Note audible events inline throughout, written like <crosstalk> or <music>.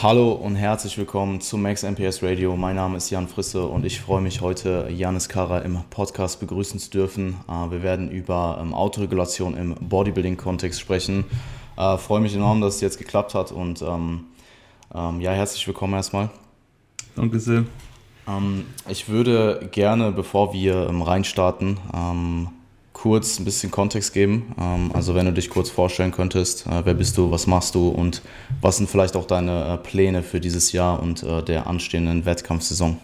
Hallo und herzlich willkommen zu Max MPS Radio. Mein Name ist Jan Frisse und ich freue mich heute, Janis Kara im Podcast begrüßen zu dürfen. Äh, wir werden über ähm, Autoregulation im Bodybuilding-Kontext sprechen. Ich äh, freue mich enorm, dass es jetzt geklappt hat und ähm, ähm, ja, herzlich willkommen erstmal. Danke sehr. ich würde gerne, bevor wir reinstarten, kurz ein bisschen Kontext geben. Ähm, also wenn du dich kurz vorstellen könntest, äh, wer bist du, was machst du und was sind vielleicht auch deine äh, Pläne für dieses Jahr und äh, der anstehenden Wettkampfsaison?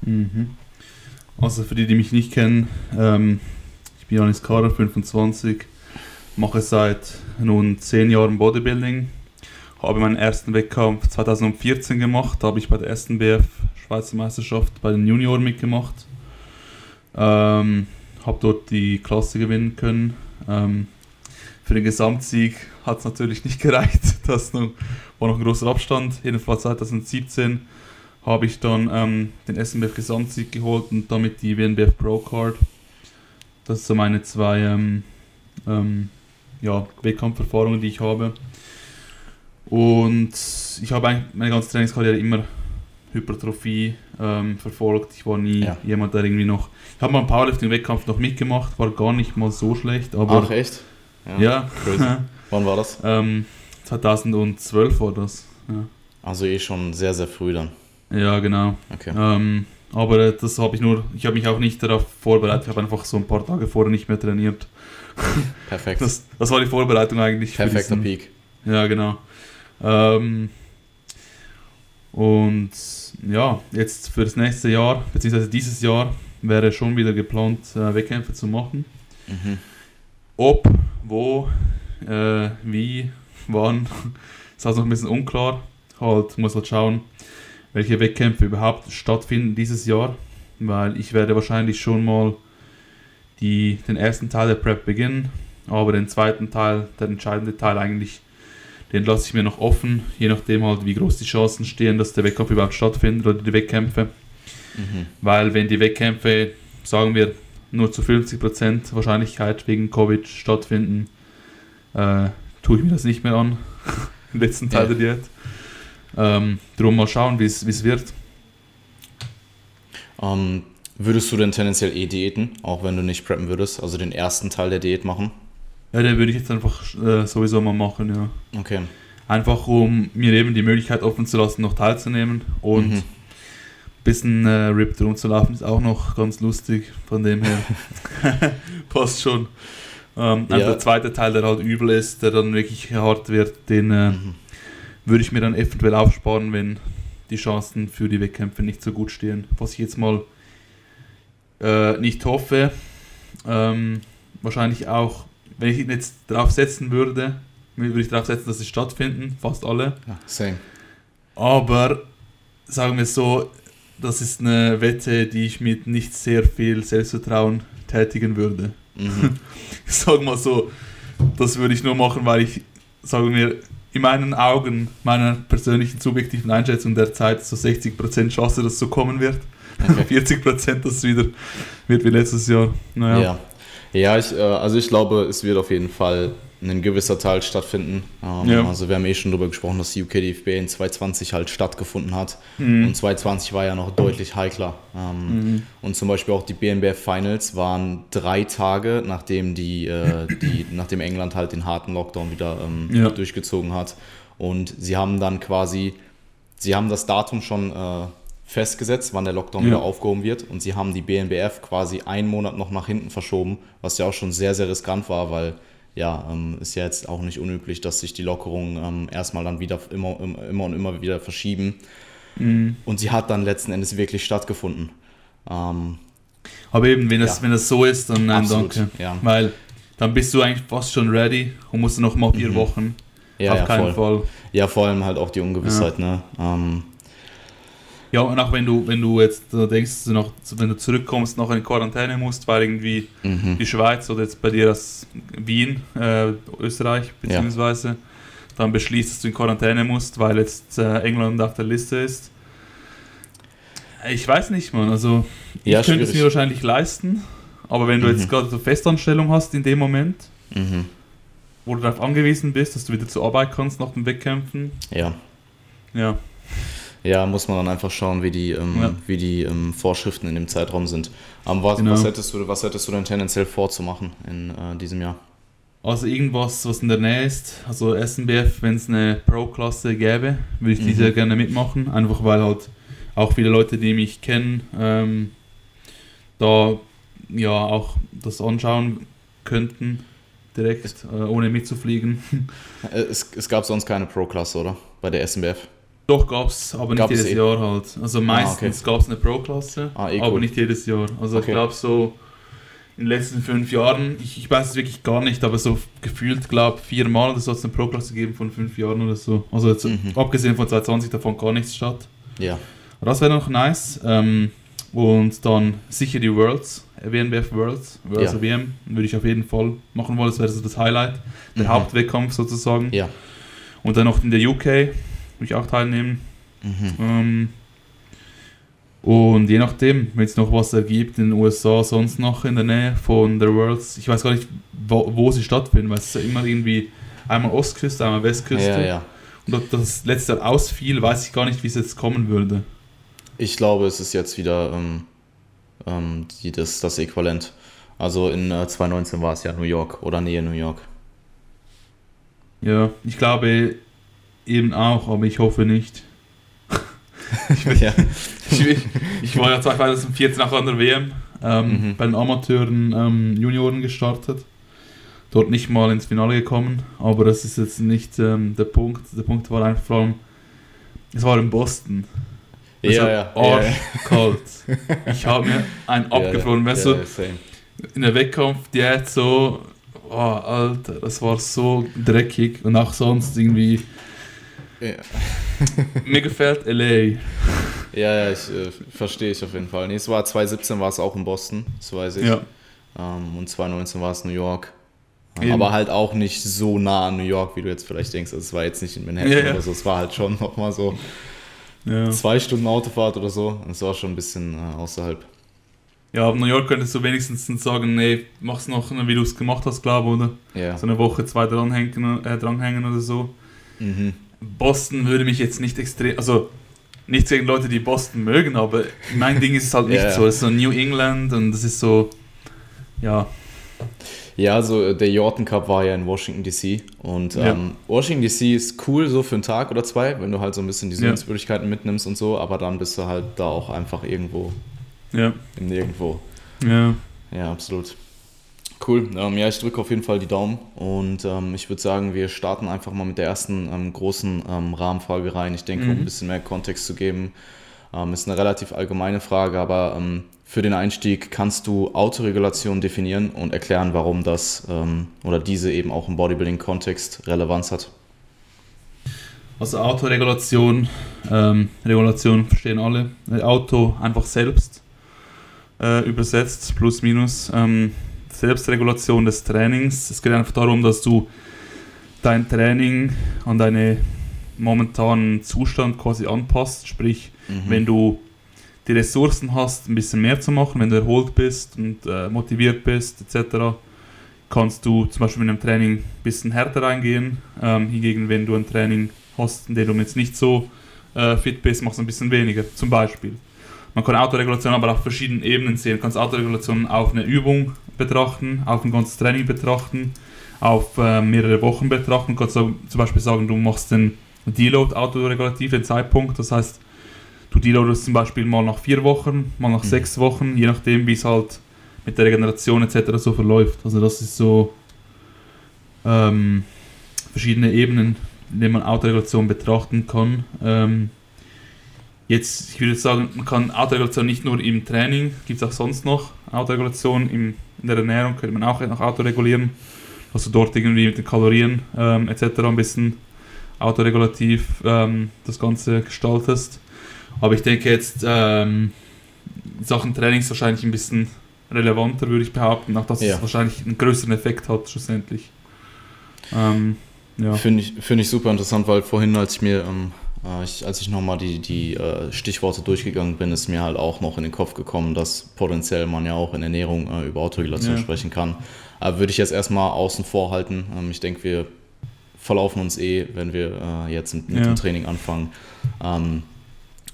Mhm. Also für die, die mich nicht kennen, ähm, ich bin Janis Kader, 25, mache seit nun 10 Jahren Bodybuilding, habe meinen ersten Wettkampf 2014 gemacht, da habe ich bei der ersten BF Schweizer Meisterschaft bei den Junioren mitgemacht. Ähm, habe dort die Klasse gewinnen können. Ähm, für den Gesamtsieg hat es natürlich nicht gereicht. <laughs> Das war noch ein großer Abstand. Jedenfalls 2017 habe ich dann ähm, den SNBF Gesamtsieg geholt und damit die WNBF Pro Card. Das sind meine zwei ähm, ähm, ja, Wettkampferfahrungen, die ich habe. Und ich habe meine ganze Trainingskarriere immer Hypertrophie ähm, verfolgt. Ich war nie ja. jemand, der irgendwie noch. Ich habe mal einen Powerlifting-Wettkampf noch mitgemacht, war gar nicht mal so schlecht. Aber, Ach, echt? Ja. ja. <laughs> Wann war das? Ähm, 2012 war das. Ja. Also eh schon sehr, sehr früh dann. Ja, genau. Okay. Ähm, aber das habe ich nur, ich habe mich auch nicht darauf vorbereitet, ich habe einfach so ein paar Tage vorher nicht mehr trainiert. Perfekt. <laughs> Das, das war die Vorbereitung eigentlich. Perfekter Peak. Ja, genau. Ähm, und ja, jetzt für das nächste Jahr, beziehungsweise dieses Jahr, wäre schon wieder geplant, äh, Wettkämpfe zu machen. Mhm. Ob, wo, äh, wie, wann, <laughs> ist also noch ein bisschen unklar. Halt, muss halt schauen, welche Wettkämpfe überhaupt stattfinden dieses Jahr, weil ich werde wahrscheinlich schon mal die, den ersten Teil der Prep beginnen, aber den zweiten Teil, der entscheidende Teil eigentlich den lasse ich mir noch offen, je nachdem halt, wie groß die Chancen stehen, dass der Wettkampf überhaupt stattfindet oder die Wettkämpfe. Mhm. Weil wenn die Wettkämpfe, sagen wir, nur zu 50% Wahrscheinlichkeit wegen Covid stattfinden, äh, tue ich mir das nicht mehr an, <laughs> im letzten Teil ja. der Diät. Ähm, drum mal schauen, wie es wird. Ähm, würdest du denn tendenziell eh diäten, auch wenn du nicht preppen würdest, also den ersten Teil der Diät machen? Ja, den würde ich jetzt einfach äh, sowieso mal machen, ja. Okay. Einfach um mir eben die Möglichkeit offen zu lassen, noch teilzunehmen und mhm. ein bisschen äh, Ripped rumzulaufen ist auch noch ganz lustig, von dem her <laughs> <laughs> passt schon. Ähm, ja. Der zweite Teil, der halt übel ist, der dann wirklich hart wird, den äh, mhm. würde ich mir dann eventuell aufsparen, wenn die Chancen für die Wettkämpfe nicht so gut stehen. Was ich jetzt mal äh, nicht hoffe. Ähm, wahrscheinlich auch wenn ich ihn jetzt drauf setzen würde, würde ich drauf setzen, dass sie stattfinden, fast alle. Ja, same. Aber sagen wir so, das ist eine Wette, die ich mit nicht sehr viel Selbstvertrauen tätigen würde. Mhm. <laughs> ich sag mal so, das würde ich nur machen, weil ich, sagen wir, in meinen Augen, meiner persönlichen subjektiven Einschätzung der Zeit so 60% Chance, dass es so kommen wird. Okay. <laughs> 40% dass es wieder wird wie letztes Jahr. Naja. Ja, ja, ich, äh, also ich glaube, es wird auf jeden Fall ein gewisser Teil stattfinden. Ähm, ja. Also wir haben eh schon darüber gesprochen, dass die UKDFB in 2020 halt stattgefunden hat. Mhm. Und 2020 war ja noch deutlich heikler. Ähm, mhm. Und zum Beispiel auch die BNBF Finals waren drei Tage, nachdem, die, äh, die, <clears throat> nachdem England halt den harten Lockdown wieder ähm, ja. durchgezogen hat. Und sie haben dann quasi, sie haben das Datum schon äh, festgesetzt, wann der Lockdown ja. wieder aufgehoben wird. Und sie haben die BNBF quasi einen Monat noch nach hinten verschoben, was ja auch schon sehr, sehr riskant war, weil ja, ähm, ist ja jetzt auch nicht unüblich, dass sich die Lockerungen ähm, erstmal dann wieder immer, immer und immer wieder verschieben. Mhm. Und sie hat dann letzten Endes wirklich stattgefunden. Ähm, Aber eben, wenn das, ja. wenn das so ist, dann nein, Absolut, danke. Ja. Weil dann bist du eigentlich fast schon ready und musst noch mal vier mhm. Wochen. Ja, Auf ja, keinen voll. Fall. Ja, vor allem halt auch die Ungewissheit, ne? Ähm, ja, und auch wenn du, wenn du jetzt denkst, dass du noch, wenn du zurückkommst, noch in Quarantäne musst, weil irgendwie mhm. die Schweiz oder jetzt bei dir das Wien, äh, Österreich, beziehungsweise ja. dann beschließt, dass du in Quarantäne musst, weil jetzt äh, England auf der Liste ist. Ich weiß nicht, man. Also, ich ja, könnte es mir wahrscheinlich leisten, aber wenn du mhm. jetzt gerade so Festanstellung hast in dem Moment, mhm. wo du darauf angewiesen bist, dass du wieder zur Arbeit kannst nach dem Wettkämpfen. Ja. Ja Ja, muss man dann einfach schauen, wie die, ähm, ja. wie die ähm, Vorschriften in dem Zeitraum sind. Aber was, genau. was, hättest du, was hättest du denn tendenziell vorzumachen in äh, diesem Jahr? Also irgendwas, was in der Nähe ist. Also SNBF, wenn es eine Pro-Klasse gäbe, würde ich die mhm. sehr gerne mitmachen. Einfach weil halt auch viele Leute, die mich kennen, ähm, da ja auch das anschauen könnten, direkt, äh, ohne mitzufliegen. <laughs> Äh, es, es gab sonst keine Pro-Klasse, oder? Bei der SNBF? Doch, gab es, aber nicht jedes eh? Jahr halt. Also meistens ah, okay. gab es eine Pro-Klasse, ah, eh aber nicht jedes Jahr. Also okay. ich glaube so in den letzten fünf Jahren, ich, ich weiß es wirklich gar nicht, aber so gefühlt, glaube ich, viermal oder so hat es eine Pro-Klasse gegeben von fünf Jahren oder so. Also jetzt, mhm. abgesehen von 2020 davon gar nichts statt. Ja. Das wäre noch nice. Ähm, und dann sicher die Worlds, WNBF Worlds, Worlds ja. WM, würde ich auf jeden Fall machen wollen. Das wäre so das Highlight, der mhm. Hauptwettkampf sozusagen. Ja. Und dann noch in der UK, würde ich auch teilnehmen. Mhm. Ähm, und je nachdem, wenn es noch was ergibt in den USA, sonst noch in der Nähe von der Worlds, ich weiß gar nicht, wo, wo sie stattfinden, weil es ist ja immer irgendwie einmal Ostküste, einmal Westküste. Ja, ja. Und das letzte ausfiel, weiß ich gar nicht, wie es jetzt kommen würde. Ich glaube, es ist jetzt wieder ähm, ähm, die, das, das Äquivalent. Also in äh, 2019 war es ja New York oder Nähe New York. Ja, ich glaube eben auch, aber ich hoffe nicht. <laughs> ich, bin, ja. ich, ich, war ja 2014 auch an der WM ähm, mhm. bei den Amateuren ähm, Junioren gestartet. Dort nicht mal ins Finale gekommen, aber das ist jetzt nicht ähm, der Punkt. Der Punkt war einfach vor allem, es war in Boston. Also ja, ja. Arschkalt. <laughs> ich habe mir einen abgefroren. Ja, weißt ja, du, in der Wettkampf, die hat so, oh, Alter, das war so dreckig und auch sonst irgendwie. Ja. <laughs> mir gefällt LA. Ja, ja, ich äh, verstehe ich auf jeden Fall. Nee, es war 2017 war es auch in Boston, das weiß ich. Ja. Ähm, und 2019 war es New York. Eben. Aber halt auch nicht so nah an New York, wie du jetzt vielleicht denkst. Also es war jetzt nicht in Manhattan ja, ja. oder so, es war halt schon <laughs> nochmal so ja. zwei Stunden Autofahrt oder so. Das war schon ein bisschen äh, außerhalb. Ja, aber New York könntest du wenigstens sagen, nee, mach's noch, wie du es gemacht hast, glaube ich, oder? Ja. So eine Woche, zwei dranhängen, äh, dranhängen oder so. Mhm. Boston würde mich jetzt nicht extrem, also nichts gegen Leute, die Boston mögen, aber mein Ding ist es halt <laughs> nicht ja. so. Es ist so New England und das ist so, ja. Ja, also äh, der Jordan Cup war ja in Washington DC und ja. ähm, Washington DC ist cool so für einen Tag oder zwei, wenn du halt so ein bisschen die Sehenswürdigkeiten ja. mitnimmst und so, aber dann bist du halt da auch einfach irgendwo ja. im Nirgendwo. Ja. Ja, absolut. Cool. Ähm, ja, ich drücke auf jeden Fall die Daumen und ähm, ich würde sagen, wir starten einfach mal mit der ersten ähm, großen ähm, Rahmenfrage rein. Ich denke, mhm. um ein bisschen mehr Kontext zu geben. Ähm, ist eine relativ allgemeine Frage, aber ähm, für den Einstieg kannst du Autoregulation definieren und erklären, warum das oder diese eben auch im Bodybuilding-Kontext Relevanz hat. Also Autoregulation, Regulation verstehen alle. Auto einfach selbst äh, übersetzt, plus minus. Selbstregulation des Trainings. Es geht einfach darum, dass du dein Training an deinen momentanen Zustand quasi anpasst. Sprich, mhm. wenn du die Ressourcen hast, ein bisschen mehr zu machen, wenn du erholt bist und äh, motiviert bist, etc., kannst du zum Beispiel mit einem Training ein bisschen härter reingehen. Ähm, hingegen, wenn du ein Training hast, in dem du jetzt nicht so äh, fit bist, machst du ein bisschen weniger, zum Beispiel. Man kann Autoregulation aber auf verschiedenen Ebenen sehen. Du kannst Autoregulation auf eine Übung betrachten, auf ein ganzes Training betrachten, auf äh, mehrere Wochen betrachten. Du kannst zum Beispiel sagen, du machst den Deload autoregulativ, den Zeitpunkt. Das heißt, Du deloadest zum Beispiel mal nach vier Wochen, mal nach mhm. sechs Wochen, je nachdem, wie es halt mit der Regeneration etc. so verläuft. Also das ist so ähm, verschiedene Ebenen, in denen man Autoregulation betrachten kann. Ähm, jetzt, ich würde sagen, man kann Autoregulation nicht nur im Training, gibt es auch sonst noch Autoregulation im, in der Ernährung, könnte man auch noch autoregulieren, dass du dort irgendwie mit den Kalorien ähm, etc. ein bisschen autoregulativ ähm, das Ganze gestaltest. Aber ich denke jetzt, ähm, Sachen Trainings wahrscheinlich ein bisschen relevanter, würde ich behaupten, auch dass ja. es wahrscheinlich einen größeren Effekt hat, schlussendlich. Ähm, ja. Finde ich, find ich super interessant, weil vorhin, als ich mir, ähm, äh, ich, als ich nochmal die, die äh, Stichworte durchgegangen bin, ist mir halt auch noch in den Kopf gekommen, dass potenziell man ja auch in Ernährung äh, über Autoregulation ja. sprechen kann. Aber würde ich jetzt erstmal außen vor halten. Ähm, ich denke, wir verlaufen uns eh, wenn wir äh, jetzt mit, ja. dem Training anfangen. Ähm,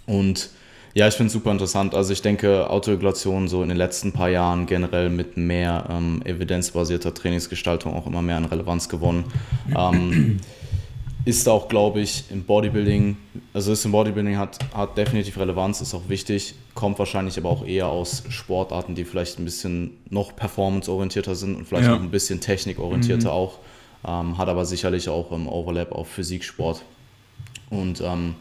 Und ja, ich finde es super interessant. Also ich denke, Autoregulation so in den letzten paar Jahren generell mit mehr ähm, evidenzbasierter Trainingsgestaltung auch immer mehr an Relevanz gewonnen. Ist auch, glaube ich, im Bodybuilding, also ist im Bodybuilding hat, hat definitiv Relevanz, ist auch wichtig, kommt wahrscheinlich aber auch eher aus Sportarten, die vielleicht ein bisschen noch performanceorientierter sind und vielleicht ja. noch ein bisschen technikorientierter mhm. auch, ähm, hat aber sicherlich auch im Overlap auf Physiksport. Und ähm,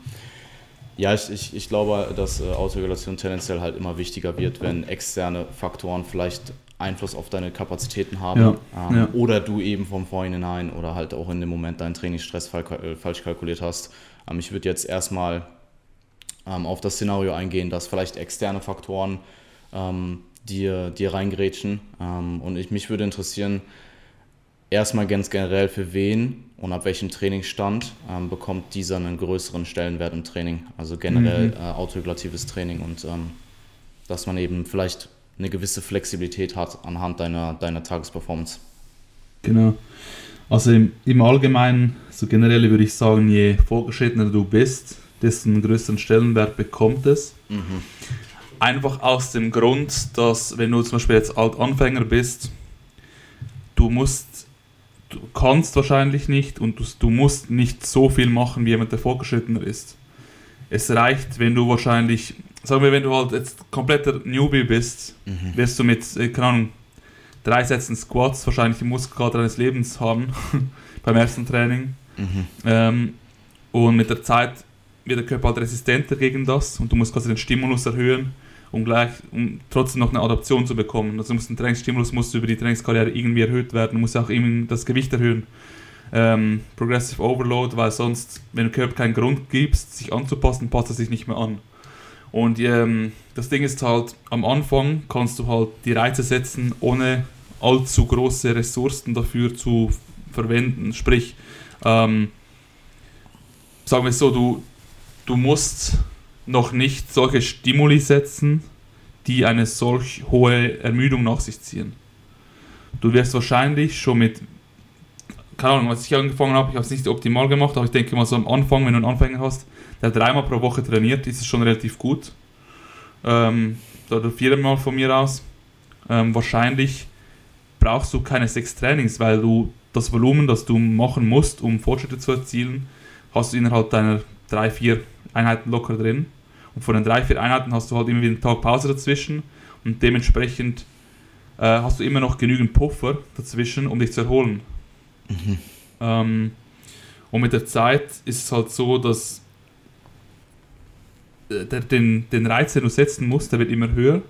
ja, ich, ich, ich glaube, dass äh, Autoregulation tendenziell halt immer wichtiger wird, wenn externe Faktoren vielleicht Einfluss auf deine Kapazitäten haben ja, ähm, ja. oder du eben vom Vorhinein oder halt auch in dem Moment deinen Trainingsstress äh, falsch kalkuliert hast. Ähm, ich würde jetzt erstmal ähm, auf das Szenario eingehen, dass vielleicht externe Faktoren ähm, dir, dir reingrätschen ähm, und ich, mich würde interessieren, erstmal ganz generell für wen und ab welchem Trainingsstand ähm, bekommt dieser einen größeren Stellenwert im Training. Also generell mhm. äh, autoregulatives Training und dass man eben vielleicht eine gewisse Flexibilität hat anhand deiner, deiner Tagesperformance. Genau. Also im, im Allgemeinen, so generell würde ich sagen, je vorgeschrittener du bist, desto einen größeren Stellenwert bekommt es. Mhm. Einfach aus dem Grund, dass wenn du zum Beispiel jetzt Altanfänger bist, du musst du kannst wahrscheinlich nicht und du, du, musst nicht so viel machen wie jemand, der fortgeschrittener ist. Es reicht, wenn du wahrscheinlich, sagen wir, wenn du halt jetzt kompletter Newbie bist, mhm. wirst du mit, äh, keine Ahnung, drei Sätzen Squats wahrscheinlich die Muskelkater deines Lebens haben <laughs> beim ersten Training. Mhm. Ähm, und mit der Zeit wird der Körper halt resistenter gegen das und du musst quasi den Stimulus erhöhen um gleich, um trotzdem noch eine Adaption zu bekommen. Also muss ein Trainingsstimulus muss über die Trainingskarriere irgendwie erhöht werden, du musst auch eben das Gewicht erhöhen. Ähm, Progressive Overload, weil sonst, wenn du Körper keinen Grund gibst, sich anzupassen, passt er sich nicht mehr an. Und ähm, das Ding ist halt, am Anfang kannst du halt die Reize setzen, ohne allzu große Ressourcen dafür zu verwenden. Sprich, ähm, sagen wir es so, du, du musst noch nicht solche Stimuli setzen, die eine solch hohe Ermüdung nach sich ziehen. Du wirst wahrscheinlich schon mit, keine Ahnung, was ich angefangen habe, ich habe es nicht optimal gemacht, aber ich denke mal so am Anfang, wenn du einen Anfänger hast, der dreimal pro Woche trainiert, ist es schon relativ gut. Ähm, oder viermal von mir aus. Ähm, wahrscheinlich brauchst du keine sechs Trainings, weil du das Volumen, das du machen musst, um Fortschritte zu erzielen, hast du innerhalb deiner drei, vier Einheiten locker drin. Und von den drei, vier Einheiten hast du halt immer wieder einen Tag Pause dazwischen und dementsprechend äh, hast du immer noch genügend Puffer dazwischen, um dich zu erholen. Mhm. Ähm, und mit der Zeit ist es halt so, dass der, den, den Reiz, den du setzen musst, der wird immer höher.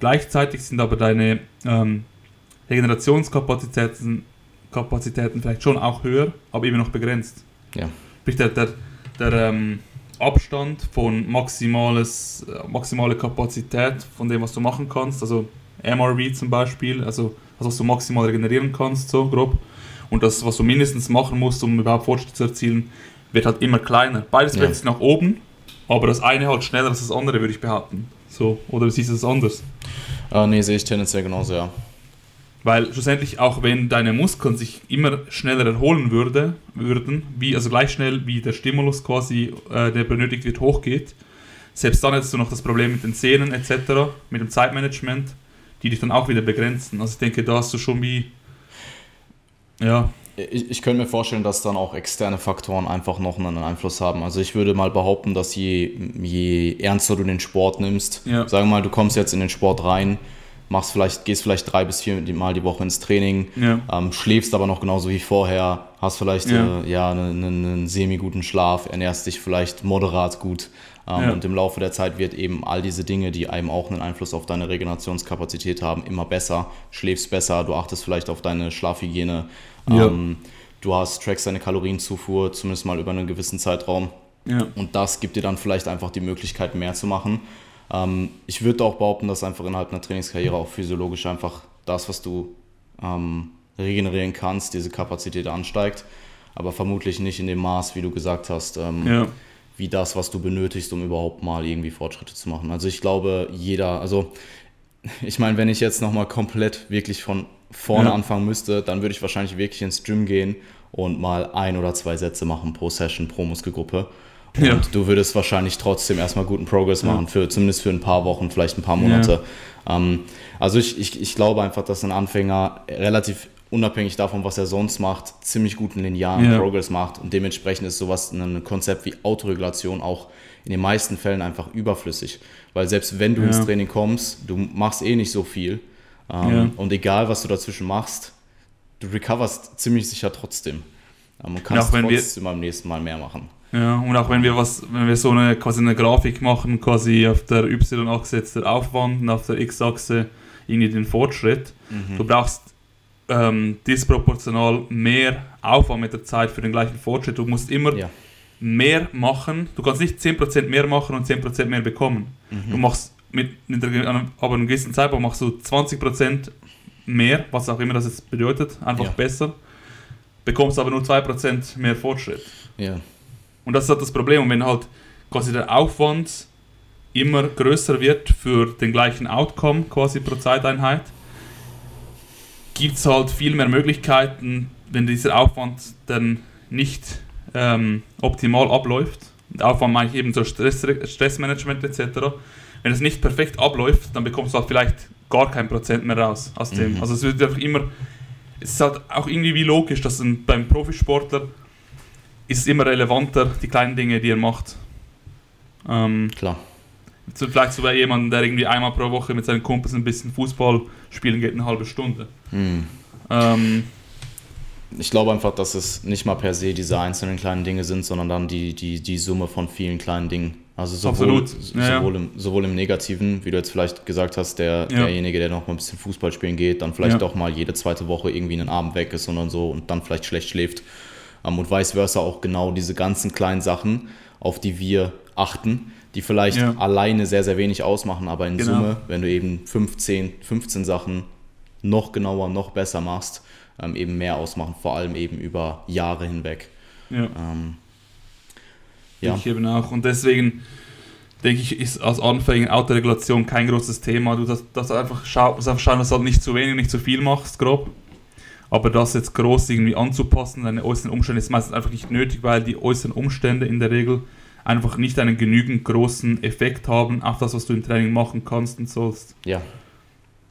Gleichzeitig sind aber deine ähm, Regenerationskapazitäten Kapazitäten vielleicht schon auch höher, aber immer noch begrenzt. Ja. Sprich, der, der, der ähm, Abstand von maximales, äh, maximale Kapazität von dem, was du machen kannst, also MRV zum Beispiel, also das, was du maximal regenerieren kannst, so grob, und das, was du mindestens machen musst, um überhaupt Fortschritt zu erzielen, wird halt immer kleiner. Beides ja. sich nach oben, aber das eine halt schneller als das andere, würde ich behaupten. So, oder siehst du das anders? Uh, nee, sehe ich tendenziell genauso, ja. Weil schlussendlich, auch wenn deine Muskeln sich immer schneller erholen würde, würden, wie, also gleich schnell wie der Stimulus quasi, äh, der benötigt wird, hochgeht, selbst dann hättest du noch das Problem mit den Zähnen etc., mit dem Zeitmanagement, die dich dann auch wieder begrenzen. Also ich denke, da hast du schon wie, ja. Ich, ich könnte mir vorstellen, dass dann auch externe Faktoren einfach noch einen Einfluss haben. Also ich würde mal behaupten, dass je, je ernster du den Sport nimmst, ja. sagen wir mal, du kommst jetzt in den Sport rein, machst vielleicht, gehst vielleicht drei bis vier Mal die Woche ins Training, ja. ähm, schläfst aber noch genauso wie vorher, hast vielleicht ja. Äh, ja einen, einen semi-guten Schlaf, ernährst dich vielleicht moderat gut. Ähm, ja. Und im Laufe der Zeit wird eben all diese Dinge, die einem auch einen Einfluss auf deine Regenerationskapazität haben, immer besser. Schläfst besser, du achtest vielleicht auf deine Schlafhygiene. Ähm, du hast, trackst deine Kalorienzufuhr, zumindest mal über einen gewissen Zeitraum. Und das gibt dir dann vielleicht einfach die Möglichkeit, mehr zu machen. Ähm, ich würde auch behaupten, dass einfach innerhalb einer Trainingskarriere auch physiologisch einfach das, was du ähm, regenerieren kannst, diese Kapazität ansteigt. Aber vermutlich nicht in dem Maß, wie du gesagt hast, ähm, ja. wie das, was du benötigst, um überhaupt mal irgendwie Fortschritte zu machen. Also ich glaube, jeder, also ich meine, wenn ich jetzt nochmal komplett wirklich von vorne ja. anfangen müsste, dann würde ich wahrscheinlich wirklich ins Gym gehen und mal ein oder zwei Sätze machen pro Session, pro Muskelgruppe Und ja. du würdest wahrscheinlich trotzdem erstmal guten Progress machen, für, zumindest für ein paar Wochen, vielleicht ein paar Monate. Ähm, also ich, ich, ich glaube einfach, dass ein Anfänger relativ unabhängig davon, was er sonst macht, ziemlich guten linearen ja. Progress macht. Und dementsprechend ist sowas ein Konzept wie Autoregulation auch in den meisten Fällen einfach überflüssig. Weil selbst wenn du ja. ins Training kommst, du machst eh nicht so viel. Ähm, ja. Und egal, was du dazwischen machst, du recoverst ziemlich sicher trotzdem. Ähm, und kannst trotzdem beim nächsten Mal mehr machen. Ja, und auch wenn wir was, wenn wir so eine quasi eine Grafik machen, quasi auf der Y-Achse jetzt der Aufwand und auf der X-Achse irgendwie den Fortschritt, mhm. du brauchst ähm, disproportional mehr Aufwand mit der Zeit für den gleichen Fortschritt. Du musst immer ja. mehr machen. Du kannst nicht 10% mehr machen und 10% mehr bekommen. Mhm. Du machst mit, mit der, aber einem gewissen Zeitpunkt machst du 20% mehr, was auch immer das jetzt bedeutet, einfach ja. besser, bekommst aber nur 2% mehr Fortschritt. Ja. Und das ist halt das Problem. Und wenn halt quasi der Aufwand immer größer wird für den gleichen Outcome quasi pro Zeiteinheit, gibt es halt viel mehr Möglichkeiten, wenn dieser Aufwand dann nicht ähm, optimal abläuft. Und Aufwand meine ich eben so Stress, Stressmanagement etc. Wenn es nicht perfekt abläuft, dann bekommst du halt vielleicht gar kein Prozent mehr raus aus dem. Mhm. Also es wird einfach immer, es ist halt auch irgendwie wie logisch, dass ein, beim Profisportler ist es immer relevanter, die kleinen Dinge, die er macht. Ähm, Klar. Vielleicht sogar jemand, der irgendwie einmal pro Woche mit seinen Kumpels ein bisschen Fußball spielen geht, eine halbe Stunde. Mhm. Ähm, ich glaube einfach, dass es nicht mal per se diese einzelnen kleinen Dinge sind, sondern dann die, die, die Summe von vielen kleinen Dingen. Also sowohl, ja, sowohl, Im, sowohl im Negativen, wie du jetzt vielleicht gesagt hast, der, ja. derjenige, der noch mal ein bisschen Fußball spielen geht, dann vielleicht ja. doch mal jede zweite Woche irgendwie einen Abend weg ist und so und dann vielleicht schlecht schläft. Und vice versa auch genau diese ganzen kleinen Sachen, auf die wir achten, die vielleicht alleine sehr, sehr wenig ausmachen, aber in genau. Summe, wenn du eben 15, 15 Sachen noch genauer, noch besser machst, ähm, eben mehr ausmachen, vor allem eben über Jahre hinweg. Ja. Ähm, ja. Ich eben auch. Und deswegen denke ich, ist als Anfänger Autoregulation kein großes Thema. Du das, das einfach schau, musst einfach schauen, dass du halt nicht zu wenig, nicht zu viel machst, grob. Aber das jetzt groß irgendwie anzupassen, deine äußeren Umstände ist meistens einfach nicht nötig, weil die äußeren Umstände in der Regel einfach nicht einen genügend großen Effekt haben auf das, was du im Training machen kannst und sollst. Ja,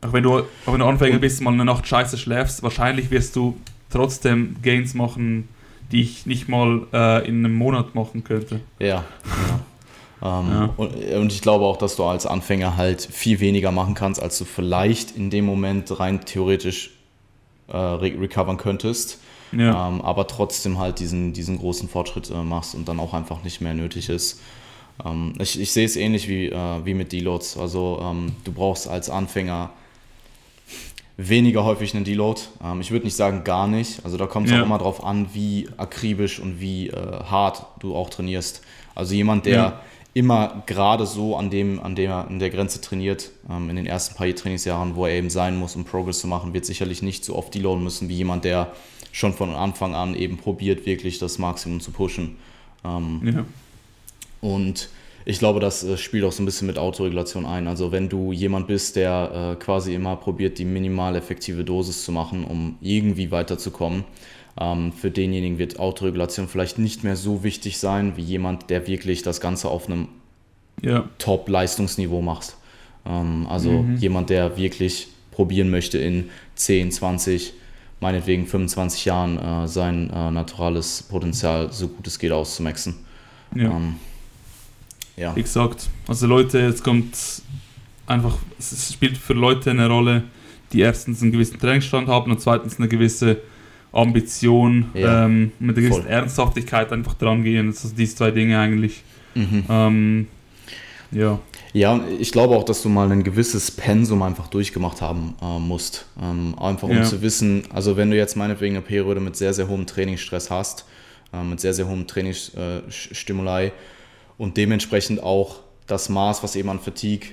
auch wenn du, auch wenn du Anfänger bist, mal eine Nacht scheiße schläfst, wahrscheinlich wirst du trotzdem Gains machen, die ich nicht mal äh, in einem Monat machen könnte. Ja, ja. Ähm, ja. Und, und, ich glaube auch, dass du als Anfänger halt viel weniger machen kannst, als du vielleicht in dem Moment rein theoretisch äh, recovern könntest. Ja. Ähm, aber trotzdem halt diesen, diesen großen Fortschritt äh, machst und dann auch einfach nicht mehr nötig ist. Ähm, ich, ich sehe es ähnlich wie, äh, wie mit Deloads. Also ähm, du brauchst als Anfänger weniger häufig einen Deload. Ähm, ich würde nicht sagen gar nicht. Also da kommt es ja. auch immer darauf an, wie akribisch und wie äh, hart du auch trainierst. Also jemand, der ja. Immer gerade so an dem, an dem an der Grenze trainiert, ähm, in den ersten paar Trainingsjahren, wo er eben sein muss, um Progress zu machen, wird sicherlich nicht so oft deloaden müssen wie jemand, der schon von Anfang an eben probiert, wirklich das Maximum zu pushen. Ähm, ja. Und ich glaube, das äh, spielt auch so ein bisschen mit Autoregulation ein. Also wenn du jemand bist, der äh, quasi immer probiert, die minimal effektive Dosis zu machen, um irgendwie weiterzukommen, für denjenigen wird Autoregulation vielleicht nicht mehr so wichtig sein, wie jemand, der wirklich das Ganze auf einem ja. Top-Leistungsniveau macht. Ähm, also mhm. jemand, der wirklich probieren möchte, in 10, 20, meinetwegen 25 Jahren äh, sein äh, naturales Potenzial so gut es geht auszumaxen. Ja. Ähm, ja. Wie gesagt, also Leute, jetzt kommt einfach, es spielt für Leute eine Rolle, die erstens einen gewissen Trainingsstand haben und zweitens eine gewisse Ambition, ja. ähm, mit einer gewissen. Ernsthaftigkeit einfach dran gehen. Das sind diese zwei Dinge eigentlich. Mhm. Ähm, ja. Ja, ich glaube auch, dass du mal ein gewisses Pensum einfach durchgemacht haben äh, musst. Ähm, einfach um ja. zu wissen, also wenn du jetzt meinetwegen eine Periode mit sehr, sehr hohem Trainingsstress hast, äh, mit sehr, sehr hohem Trainingsstimuli, äh, und dementsprechend auch das Maß, was eben an Fatigue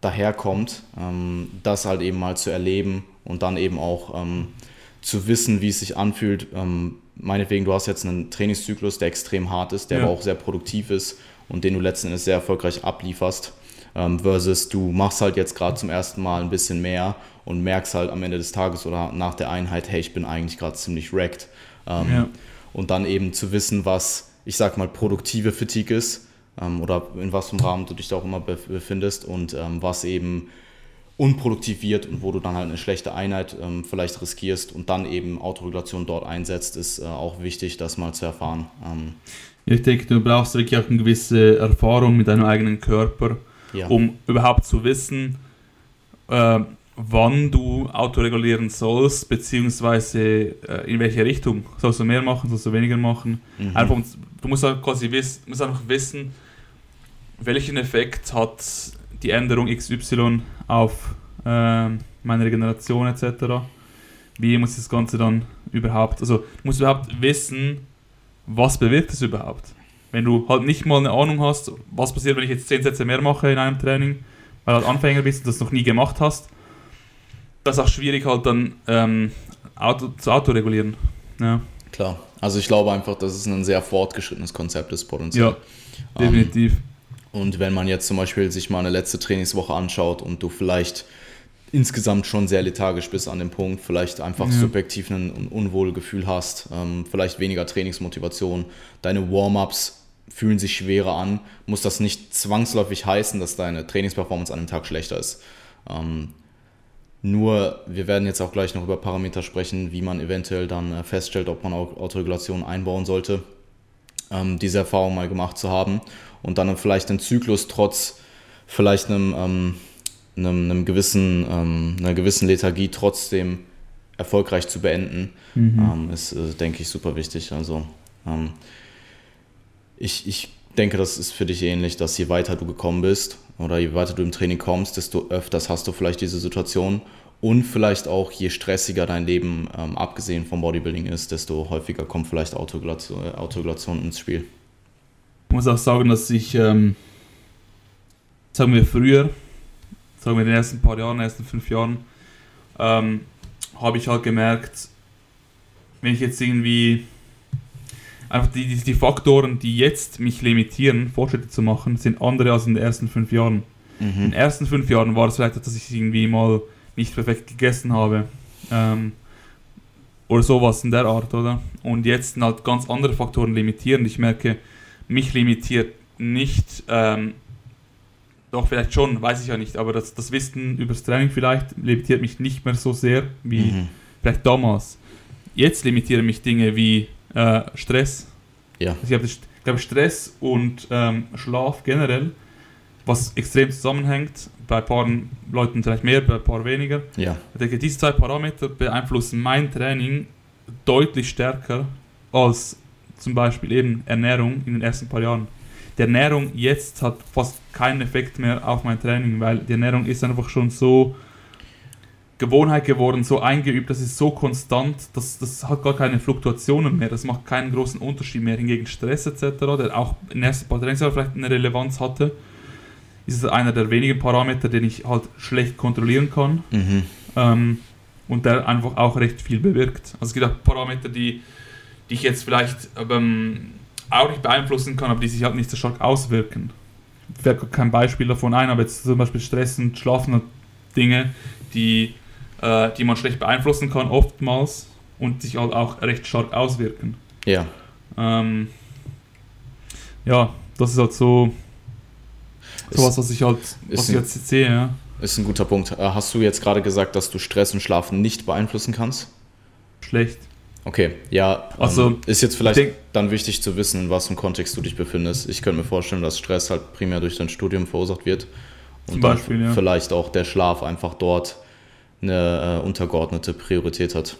daherkommt, ähm, das halt eben mal zu erleben und dann eben auch ähm, zu wissen, wie es sich anfühlt. Ähm, meinetwegen, du hast jetzt einen Trainingszyklus, der extrem hart ist, der ja. aber auch sehr produktiv ist und den du letzten Endes sehr erfolgreich ablieferst, ähm, versus du machst halt jetzt gerade zum ersten Mal ein bisschen mehr und merkst halt am Ende des Tages oder nach der Einheit, hey, ich bin eigentlich gerade ziemlich wrecked. Ähm, ja. Und dann eben zu wissen, was ich sag mal, produktive Fatigue ist ähm, oder in was für einem Rahmen du dich da auch immer befindest und ähm, was eben unproduktiv wird und wo du dann halt eine schlechte Einheit ähm, vielleicht riskierst und dann eben Autoregulation dort einsetzt, ist äh, auch wichtig, das mal zu erfahren. Ähm, ich denke, du brauchst wirklich auch eine gewisse Erfahrung mit deinem eigenen Körper, ja. um überhaupt zu wissen, äh, wann du autoregulieren sollst, beziehungsweise äh, in welche Richtung. Sollst du mehr machen, sollst du weniger machen? Mhm. Einfach, du musst halt quasi wiss, musst einfach wissen, welchen Effekt hat die Änderung XY auf äh, meine Regeneration etc. Wie muss das Ganze dann überhaupt, also du musst überhaupt wissen, was bewirkt es überhaupt. Wenn du halt nicht mal eine Ahnung hast, was passiert, wenn ich jetzt 10 Sätze mehr mache in einem Training, weil du halt Anfänger bist und das noch nie gemacht hast, das ist auch schwierig halt dann ähm, Auto, zu autoregulieren. Ja. Klar, also ich glaube einfach, dass es ein sehr fortgeschrittenes Konzept ist potenziell. Ja, definitiv. Ähm, und wenn man jetzt zum Beispiel sich mal eine letzte Trainingswoche anschaut und du vielleicht insgesamt schon sehr lethargisch bist an dem Punkt, vielleicht einfach ja. subjektiv ein, Unwohlgefühl hast, ähm, vielleicht weniger Trainingsmotivation, deine Warm-ups fühlen sich schwerer an, muss das nicht zwangsläufig heißen, dass deine Trainingsperformance an dem Tag schlechter ist. Ähm, nur, wir werden jetzt auch gleich noch über Parameter sprechen, wie man eventuell dann äh, feststellt, ob man Autoregulation einbauen sollte, ähm, diese Erfahrung mal gemacht zu haben und dann vielleicht den Zyklus trotz vielleicht einem, ähm, einem, einem gewissen, ähm, einer gewissen Lethargie trotzdem erfolgreich zu beenden, mhm. ähm, ist, äh, denke ich, super wichtig. Also ähm, ich, ich denke, das ist für dich ähnlich, dass je weiter du gekommen bist oder je weiter du im Training kommst, desto öfters hast du vielleicht diese Situation und vielleicht auch je stressiger dein Leben, ähm, abgesehen vom Bodybuilding ist, desto häufiger kommt vielleicht Autoregulation, äh, ins Spiel. Ich muss auch sagen, dass ich, ähm, sagen wir früher, sagen wir in den ersten paar Jahren, in den ersten fünf Jahren, ähm, habe ich halt gemerkt, wenn ich jetzt irgendwie einfach die, die, die, Faktoren, die jetzt mich limitieren, Fortschritte zu machen, sind andere als in den ersten fünf Jahren. Mhm. In den ersten fünf Jahren war es vielleicht, dass ich irgendwie mal nicht perfekt gegessen habe. Ähm, oder sowas in der Art, oder? Und jetzt sind halt ganz andere Faktoren limitierend. Ich merke, mich limitiert nicht, ähm, doch vielleicht schon, weiß ich ja nicht, aber das, das Wissen über das Training vielleicht limitiert mich nicht mehr so sehr wie mhm. vielleicht damals. Jetzt limitieren mich Dinge wie äh, Stress. Ja. Also ich, ich glaube, Stress und ähm, Schlaf generell, was extrem zusammenhängt, bei ein paar Leuten vielleicht mehr, bei ein paar weniger. Ja. Ich denke, diese zwei Parameter beeinflussen mein Training deutlich stärker als zum Beispiel eben Ernährung in den ersten paar Jahren. Die Ernährung jetzt hat fast keinen Effekt mehr auf mein Training, weil die Ernährung ist einfach schon so Gewohnheit geworden, so eingeübt, das ist so konstant, dass das hat gar keine Fluktuationen mehr, das macht keinen großen Unterschied mehr. Hingegen Stress etc., der auch in den ersten paar Trainingsjahren vielleicht eine Relevanz hatte, ist es einer der wenigen Parameter, den ich halt schlecht kontrollieren kann mhm. ähm, und der einfach auch recht viel bewirkt. Also es gibt auch Parameter, die die ich jetzt vielleicht ähm, auch nicht beeinflussen kann, aber die sich halt nicht so stark auswirken. Ich fällt kein Beispiel davon ein, aber jetzt zum Beispiel Stress und Schlafen und Dinge, die, äh, die man schlecht beeinflussen kann, oftmals und sich halt auch recht stark auswirken. Ja. Ähm, ja, das ist halt so sowas, was ich halt was ich jetzt sehe. Ja. Ist ein guter Punkt. Äh, hast du jetzt gerade gesagt, dass du Stress und Schlafen nicht beeinflussen kannst? Schlecht. Okay, ja. Also ähm, ist jetzt vielleicht denk, dann wichtig zu wissen, in was im Kontext du dich befindest. Ich könnte mir vorstellen, dass Stress halt primär durch dein Studium verursacht wird. Und Beispiel, ja. vielleicht auch der Schlaf einfach dort eine äh, untergeordnete Priorität hat.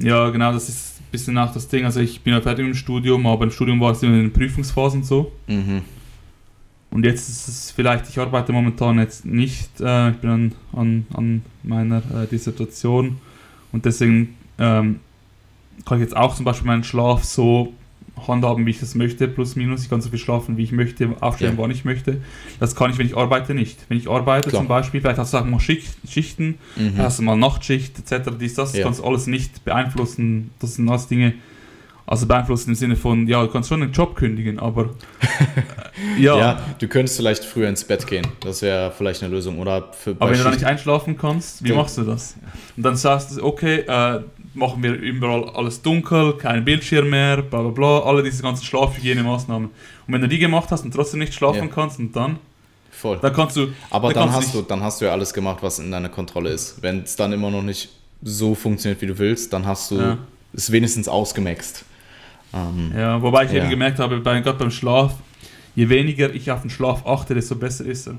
Ja, genau, das ist ein bisschen nach das Ding. Also ich bin ja fertig im Studium, aber im Studium war es in den Prüfungsphasen so. Mhm. Und jetzt ist es vielleicht, ich arbeite momentan jetzt nicht, äh, ich bin an, an, an meiner äh, Dissertation und deswegen ähm, kann ich jetzt auch zum Beispiel meinen Schlaf so handhaben, wie ich es möchte, plus minus. Ich kann so viel schlafen, wie ich möchte, aufstehen, ja. wann ich möchte. Das kann ich, wenn ich arbeite, nicht. Wenn ich arbeite Klar. zum Beispiel, vielleicht hast du auch mal Schicht, Schichten, mhm. hast du mal Nachtschicht etc. Dies, das, ja. kannst du alles nicht beeinflussen. Das sind alles Dinge, also beeinflussen im Sinne von, ja, du kannst schon einen Job kündigen, aber <laughs> ja. ja. du könntest vielleicht früher ins Bett gehen. Das wäre vielleicht eine Lösung. Oder aber wenn du da nicht einschlafen kannst, wie machst du das? Und dann sagst du, okay, äh, machen wir überall alles dunkel, kein Bildschirm mehr, bla bla bla, alle diese ganzen Schlafhygienemaßnahmen. Und wenn du die gemacht hast und trotzdem nicht schlafen ja. kannst und dann Voll. Dann kannst du. Aber dann, dann hast du, dann hast du ja alles gemacht, was in deiner Kontrolle ist. Wenn es dann immer noch nicht so funktioniert, wie du willst, dann hast du ja. es wenigstens ausgemaxt. Ähm, ja, wobei ich ja. eben gemerkt habe, bei, gerade beim Schlaf, je weniger ich auf den Schlaf achte, desto besser ist er.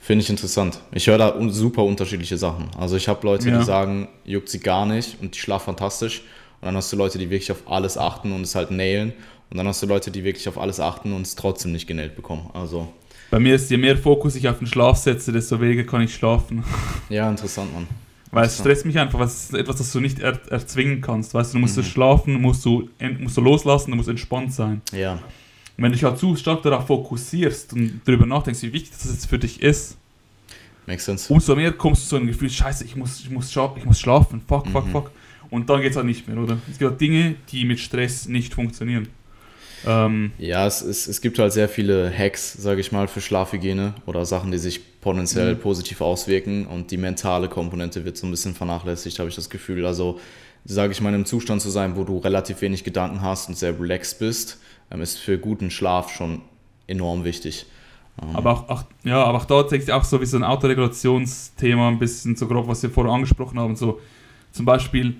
Finde ich interessant. Ich höre da super unterschiedliche Sachen. Also ich habe Leute, ja. die sagen, juckt sie gar nicht und die schlafen fantastisch. Und dann hast du Leute, die wirklich auf alles achten und es halt nailen. Und dann hast du Leute, die wirklich auf alles achten und es trotzdem nicht genäht bekommen. Also bei mir ist, je mehr Fokus ich auf den Schlaf setze, desto weniger kann ich schlafen. <laughs> Ja, interessant, Mann. Weil es stresst mich einfach, weil es ist etwas, das du nicht er erzwingen kannst. Weißt du, du musst mhm. schlafen, musst du, musst du loslassen, du musst entspannt sein. Ja. Wenn du dich halt zu stark darauf fokussierst und darüber nachdenkst, wie wichtig das jetzt für dich ist, Makes sense. umso mehr kommst du zu einem Gefühl, scheiße, ich muss, ich muss, ich muss schlafen, fuck, fuck, mhm. fuck. Und dann geht es halt nicht mehr, oder? Es gibt halt Dinge, die mit Stress nicht funktionieren. Ähm, ja, es, es, es gibt halt sehr viele Hacks, sage ich mal, für Schlafhygiene oder Sachen, die sich potenziell mhm. positiv auswirken und die mentale Komponente wird so ein bisschen vernachlässigt, habe ich das Gefühl. Also, sage ich mal, in einem Zustand zu sein, wo du relativ wenig Gedanken hast und sehr relaxed bist, ist für guten Schlaf schon enorm wichtig. Ähm, aber auch, auch, ja, aber auch da denke ich auch so wie so ein Autoregulationsthema, ein bisschen so grob, was wir vorher angesprochen haben. So zum Beispiel,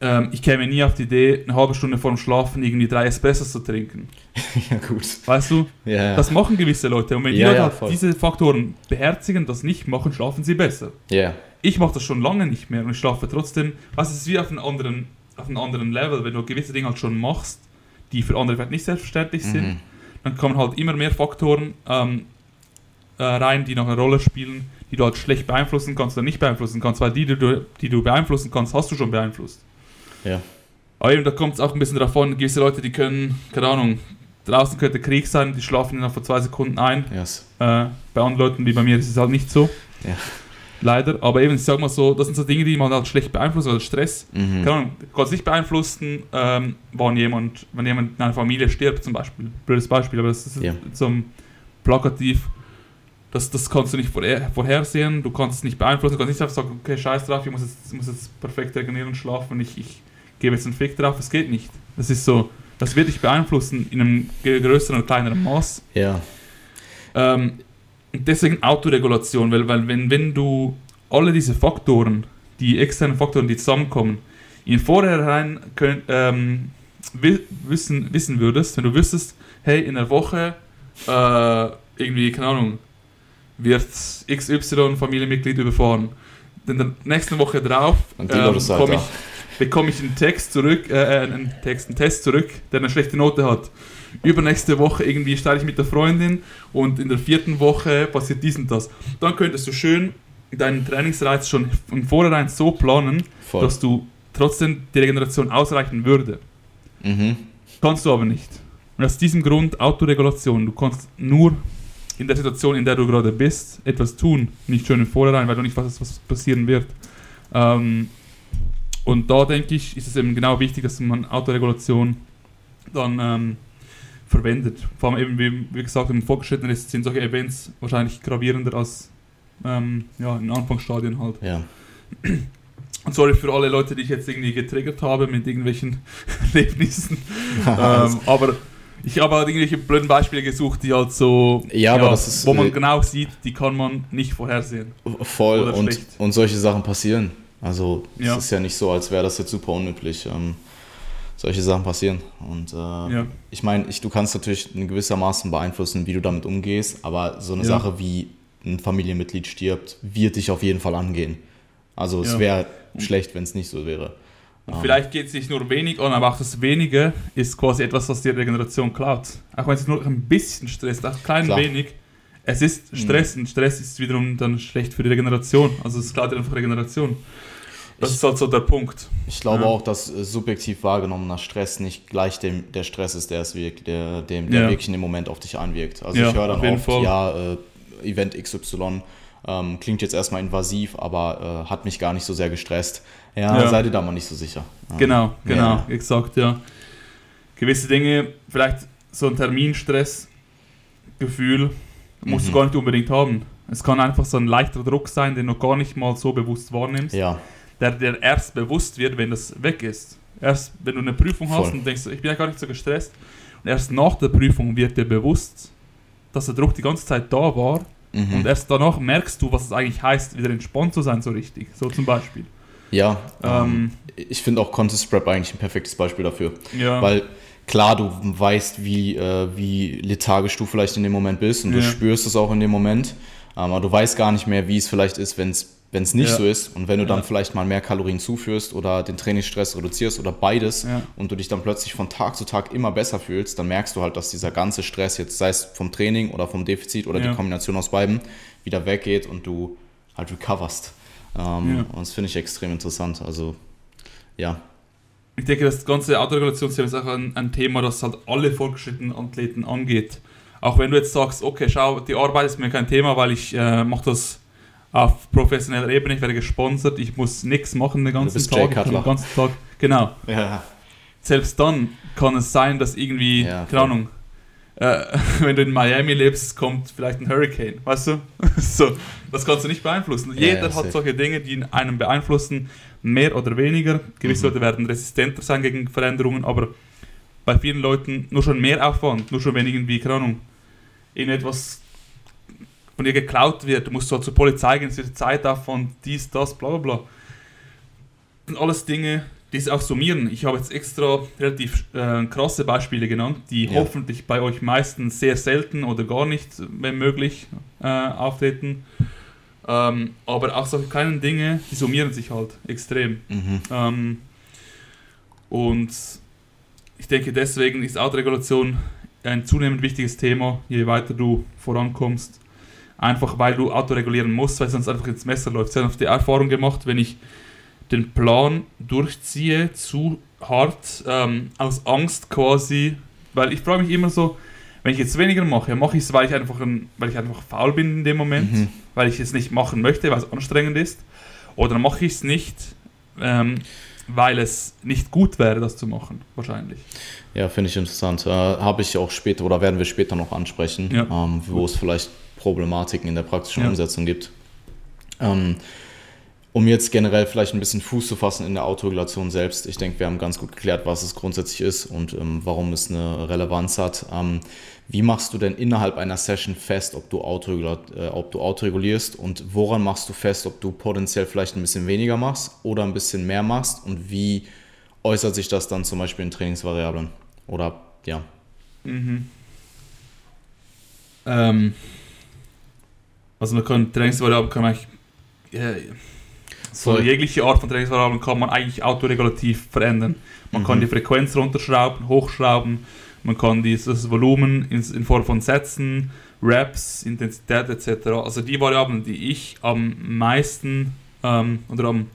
ähm, ich käme nie auf die Idee, eine halbe Stunde vor dem Schlafen irgendwie drei Espressos zu trinken. <laughs> ja, gut. Weißt du? Ja, Das machen gewisse Leute. Und wenn die ja, Leute ja, halt diese Faktoren beherzigen, das nicht machen, schlafen sie besser. Ja. Ich mache das schon lange nicht mehr und ich schlafe trotzdem. Was ist wie auf einem anderen, auf einem anderen Level, wenn du gewisse Dinge halt schon machst, die für andere vielleicht nicht selbstverständlich sind, mhm. dann kommen halt immer mehr Faktoren ähm, äh, rein, die noch eine Rolle spielen, die du halt schlecht beeinflussen kannst oder nicht beeinflussen kannst, weil die, die du, die du beeinflussen kannst, hast du schon beeinflusst. Ja. Aber eben, da kommt es auch ein bisschen davon, gewisse Leute, die können, keine Ahnung, draußen könnte Krieg sein, die schlafen innerhalb von zwei Sekunden ein. Yes. Äh, bei anderen Leuten wie bei mir ist es halt nicht so. Ja. Leider. Aber eben, ich sag mal so, das sind so Dinge, die man halt schlecht beeinflussen, oder Stress. Mhm. Keine Ahnung, kannst nicht beeinflussen, ähm, wann jemand, wenn jemand in einer Familie stirbt, zum Beispiel. Blödes Beispiel, aber das ist ja. so plakativ. Das, das kannst du nicht vorher, vorhersehen, du kannst es nicht beeinflussen, du kannst nicht einfach sagen, okay, scheiß drauf, ich muss jetzt, muss jetzt perfekt regenerieren und schlafen, ich, ich gebe jetzt einen Fick drauf, es geht nicht. Das ist so, das wird dich beeinflussen in einem größeren oder kleineren Maß. Ja. Ähm, deswegen Autoregulation, weil, weil wenn, wenn du alle diese Faktoren, die externen Faktoren, die zusammenkommen, in vornherein könnt, ähm, wissen, wissen würdest, wenn du wüsstest, hey, in der Woche äh, irgendwie, keine Ahnung, wird XY Familienmitglied überfahren. In der nächsten Woche drauf ähm, komme ich, bekomme ich einen Text zurück, äh, äh, einen Text, einen Test zurück, der eine schlechte Note hat. Übernächste Woche irgendwie steige ich mit der Freundin und in der vierten Woche passiert dies und das. Dann könntest du schön deinen Trainingsreiz schon von vornherein so planen, Voll. dass du trotzdem die Regeneration ausreichen würde. Mhm. Kannst du aber nicht. Und aus diesem Grund Autoregulation. Du kannst nur in der Situation, in der du gerade bist, etwas tun, nicht schon im Vorhinein, weil du nicht weißt, was passieren wird. Ähm, und da denke ich, ist es eben genau wichtig, dass man Autoregulation dann ähm, verwendet. Vor allem eben, wie, wie gesagt, im Fortgeschrittenen sind solche Events wahrscheinlich gravierender als ähm, ja, in Anfangsstadien halt. Ja. Und sorry für alle Leute, die ich jetzt irgendwie getriggert habe mit irgendwelchen <laughs> Erlebnissen. ähm, aber ich habe halt irgendwelche blöden Beispiele gesucht, die halt so, ja, das ist, wo man genau sieht, die kann man nicht vorhersehen. Voll und, und solche Sachen passieren. Also ja. es ist ja nicht so, als wäre das jetzt super unüblich. Ähm, solche Sachen passieren. Und äh, ja. ich meine, du kannst natürlich in gewissermaßen beeinflussen, wie du damit umgehst, aber so eine ja. Sache wie ein Familienmitglied stirbt, wird dich auf jeden Fall angehen. Also es wäre schlecht, wenn es nicht so wäre. Und ähm. vielleicht geht es nicht nur wenig an, aber auch das Wenige ist quasi etwas, was dir Regeneration klaut. Auch wenn es nur ein bisschen stresst, auch klein Klar. wenig. Es ist Stress mhm. und Stress ist wiederum dann schlecht für die Regeneration. Also es klaut dir einfach Regeneration. Das ich, ist halt so der Punkt. Ich glaube ja. auch, dass äh, subjektiv wahrgenommener Stress nicht gleich dem, der Stress ist, der es wirkt, der, dem, der ja. wirklich in dem Moment auf dich einwirkt. Also ja, ich höre dann oft, Fall. ja, äh, Event XY ähm, klingt jetzt erstmal invasiv, aber äh, hat mich gar nicht so sehr gestresst. Ja, seid ihr da mal nicht so sicher. Genau, genau, exakt, ja. Gewisse Dinge, vielleicht so ein Terminstressgefühl, musst mhm. du gar nicht unbedingt haben. Es kann einfach so ein leichter Druck sein, den du gar nicht mal so bewusst wahrnimmst. Ja der dir erst bewusst wird, wenn das weg ist. Erst wenn du eine Prüfung hast Voll. und denkst, ich bin ja gar nicht so gestresst. Und erst nach der Prüfung wird dir bewusst, dass der Druck die ganze Zeit da war. Mhm. Und erst danach merkst du, was es eigentlich heißt, wieder entspannt zu sein, so richtig. So zum Beispiel. Ja, ähm, ähm ich finde auch Contest Prep eigentlich ein perfektes Beispiel dafür. Ja. Weil klar, du weißt, wie, äh, wie lethargisch du vielleicht in dem Moment bist und ja. du spürst es auch in dem Moment. Ähm, aber du weißt gar nicht mehr, wie es vielleicht ist, wenn es wenn es nicht ja. so ist und wenn du dann vielleicht mal mehr Kalorien zuführst oder den Trainingsstress reduzierst oder beides ja. und du dich dann plötzlich von Tag zu Tag immer besser fühlst, dann merkst du halt, dass dieser ganze Stress jetzt, sei es vom Training oder vom Defizit oder ja. die Kombination aus beiden, wieder weggeht und du halt recoverst. Ähm, und das finde ich extrem interessant. Also, ja. Ich denke, das ganze Autoregulationsthema ist auch ein, ein Thema, das halt alle fortgeschrittenen Athleten angeht. Auch wenn du jetzt sagst, okay, schau, die Arbeit ist mir kein Thema, weil ich äh, mache das auf professioneller Ebene, ich werde gesponsert, ich muss nichts machen den ganzen Tag. Den ganzen Tag. Genau. Ja. Selbst dann kann es sein, dass irgendwie, ja, keine Ahnung, äh, <laughs> wenn du in Miami lebst, kommt vielleicht ein Hurricane, weißt du? <laughs> so, das kannst du nicht beeinflussen. Ja, Jeder hat solche Dinge, die einen beeinflussen, mehr oder weniger. Gewisse mhm. Leute werden resistenter sein gegen Veränderungen, aber bei vielen Leuten nur schon mehr Aufwand, nur schon wenn irgendwie, keine Ahnung, in etwas von dir geklaut wird, du musst so zur Polizei gehen, es ist Zeitaufwand, dies, das, bla bla bla. Das sind alles Dinge, die sich auch summieren. Ich habe jetzt extra relativ äh, krasse Beispiele genannt, die ja. hoffentlich bei euch meistens sehr selten oder gar nicht, wenn möglich, äh, auftreten. Ähm, aber auch solche kleinen Dinge, die summieren sich halt extrem. Mhm. Ähm, und ich denke, deswegen ist Autoregulation ein zunehmend wichtiges Thema, je weiter du vorankommst einfach weil du autoregulieren musst, weil sonst einfach ins Messer läuft. Ich habe die Erfahrung gemacht, wenn ich den Plan durchziehe, zu hart, ähm, aus Angst quasi, weil ich frage mich immer so, wenn ich jetzt weniger mache, mache ich es, weil ich einfach, ein, weil ich einfach faul bin in dem Moment, mhm. weil ich es nicht machen möchte, weil es anstrengend ist, oder mache ich es nicht, ähm, weil es nicht gut wäre, das zu machen, wahrscheinlich. Ja, finde ich interessant. Äh, Habe ich auch später oder werden wir später noch ansprechen, ja. ähm, wo es vielleicht Problematiken in der praktischen ja. Umsetzung gibt. Ähm, um jetzt generell vielleicht ein bisschen Fuß zu fassen in der Autoregulation selbst, ich denke, wir haben ganz gut geklärt, was es grundsätzlich ist und ähm, warum es eine Relevanz hat. Ähm, wie machst du denn innerhalb einer Session fest, ob du, äh, ob du autoregulierst und woran machst du fest, ob du potenziell vielleicht ein bisschen weniger machst oder ein bisschen mehr machst und wie äußert sich das dann zum Beispiel in Trainingsvariablen? Oder ja. Mhm. Ähm, also man kann Trainingsvariablen kann man eigentlich, äh, so jegliche Art von Trainingsvariablen kann man eigentlich autoregulativ verändern. Man mhm. kann die Frequenz runterschrauben, hochschrauben, man kann dieses Volumen in, in Form von Sätzen, Reps, Intensität etc. Also die Variablen, die ich am meisten ähm, oder am,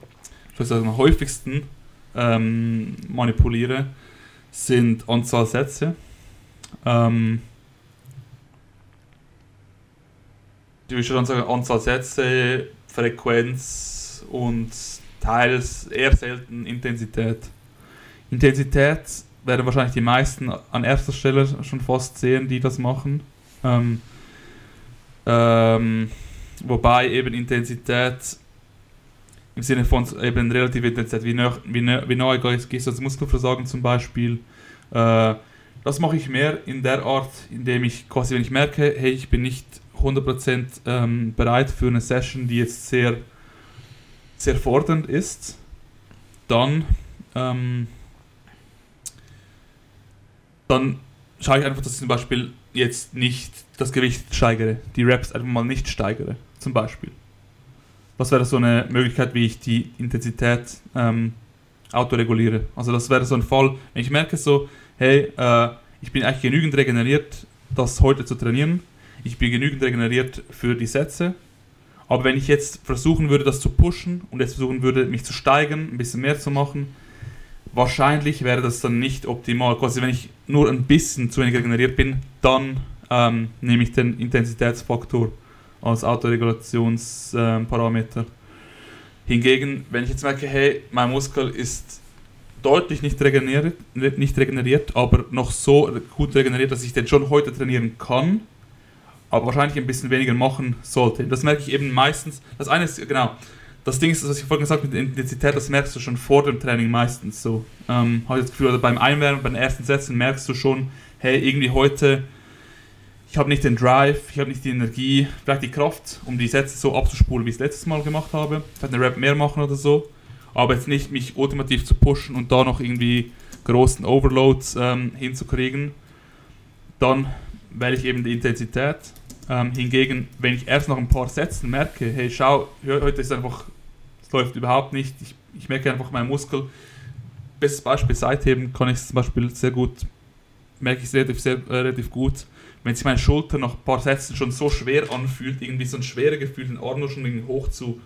sagen, am häufigsten ähm, manipuliere, sind Anzahl Sätze. Ähm, ich würde schon sagen, Anzahl Sätze, Frequenz und teils eher selten Intensität. Intensität werden wahrscheinlich die meisten an erster Stelle schon fast sehen, die das machen. Ähm, ähm, wobei eben Intensität im Sinne von eben relative Intensität, wie, nah, wie, nah, wie nahe gehst du als Muskelversagen zum Beispiel, äh, das mache ich mehr in der Art, indem ich quasi, wenn ich merke, hey, ich bin nicht 100% ähm, bereit für eine Session, die jetzt sehr, sehr fordernd ist, dann, ähm, dann schaue ich einfach, dass ich zum Beispiel jetzt nicht das Gewicht steigere, die Reps einfach mal nicht steigere, zum Beispiel. Das wäre so eine Möglichkeit, wie ich die Intensität ähm, autoreguliere. Also das wäre so ein Fall, wenn ich merke so, hey, äh, ich bin eigentlich genügend regeneriert, das heute zu trainieren, ich bin genügend regeneriert für die Sätze. Aber wenn ich jetzt versuchen würde, das zu pushen und jetzt versuchen würde, mich zu steigern, ein bisschen mehr zu machen, wahrscheinlich wäre das dann nicht optimal. Quasi, wenn ich nur ein bisschen zu wenig regeneriert bin, dann ähm, nehme ich den Intensitätsfaktor als Autoregulationsparameter. Hingegen, wenn ich jetzt merke, hey, mein Muskel ist deutlich nicht regeneriert, nicht regeneriert, aber noch so gut regeneriert, dass ich den schon heute trainieren kann, aber wahrscheinlich ein bisschen weniger machen sollte. Das merke ich eben meistens. Das eine ist, genau, das Ding ist, was ich vorhin gesagt habe, mit der Intensität, das merkst du schon vor dem Training meistens so. Ähm, habe ich das Gefühl, oder beim Einwärmen, bei den ersten Sätzen merkst du schon, hey, irgendwie heute, ich habe nicht den Drive, ich habe nicht die Energie, vielleicht die Kraft, um die Sätze so abzuspulen, wie ich es letztes Mal gemacht habe. Vielleicht eine Rap mehr machen oder so. Aber jetzt nicht mich ultimativ zu pushen und da noch irgendwie großen Overloads ähm, hinzukriegen. Dann wähle ich eben die Intensität. Ähm, hingegen, wenn ich erst nach ein paar Sätzen merke, hey, schau, heute ist einfach läuft überhaupt nicht. Ich, ich merke einfach meinen Muskel. Bestes Beispiel, Seitheben kann ich zum Beispiel sehr gut, merke ich relativ, sehr, äh, relativ gut. Wenn sich meine Schulter nach ein paar Sätzen schon so schwer anfühlt, irgendwie so ein schweres Gefühl, den Arm nur schon irgendwie hoch zu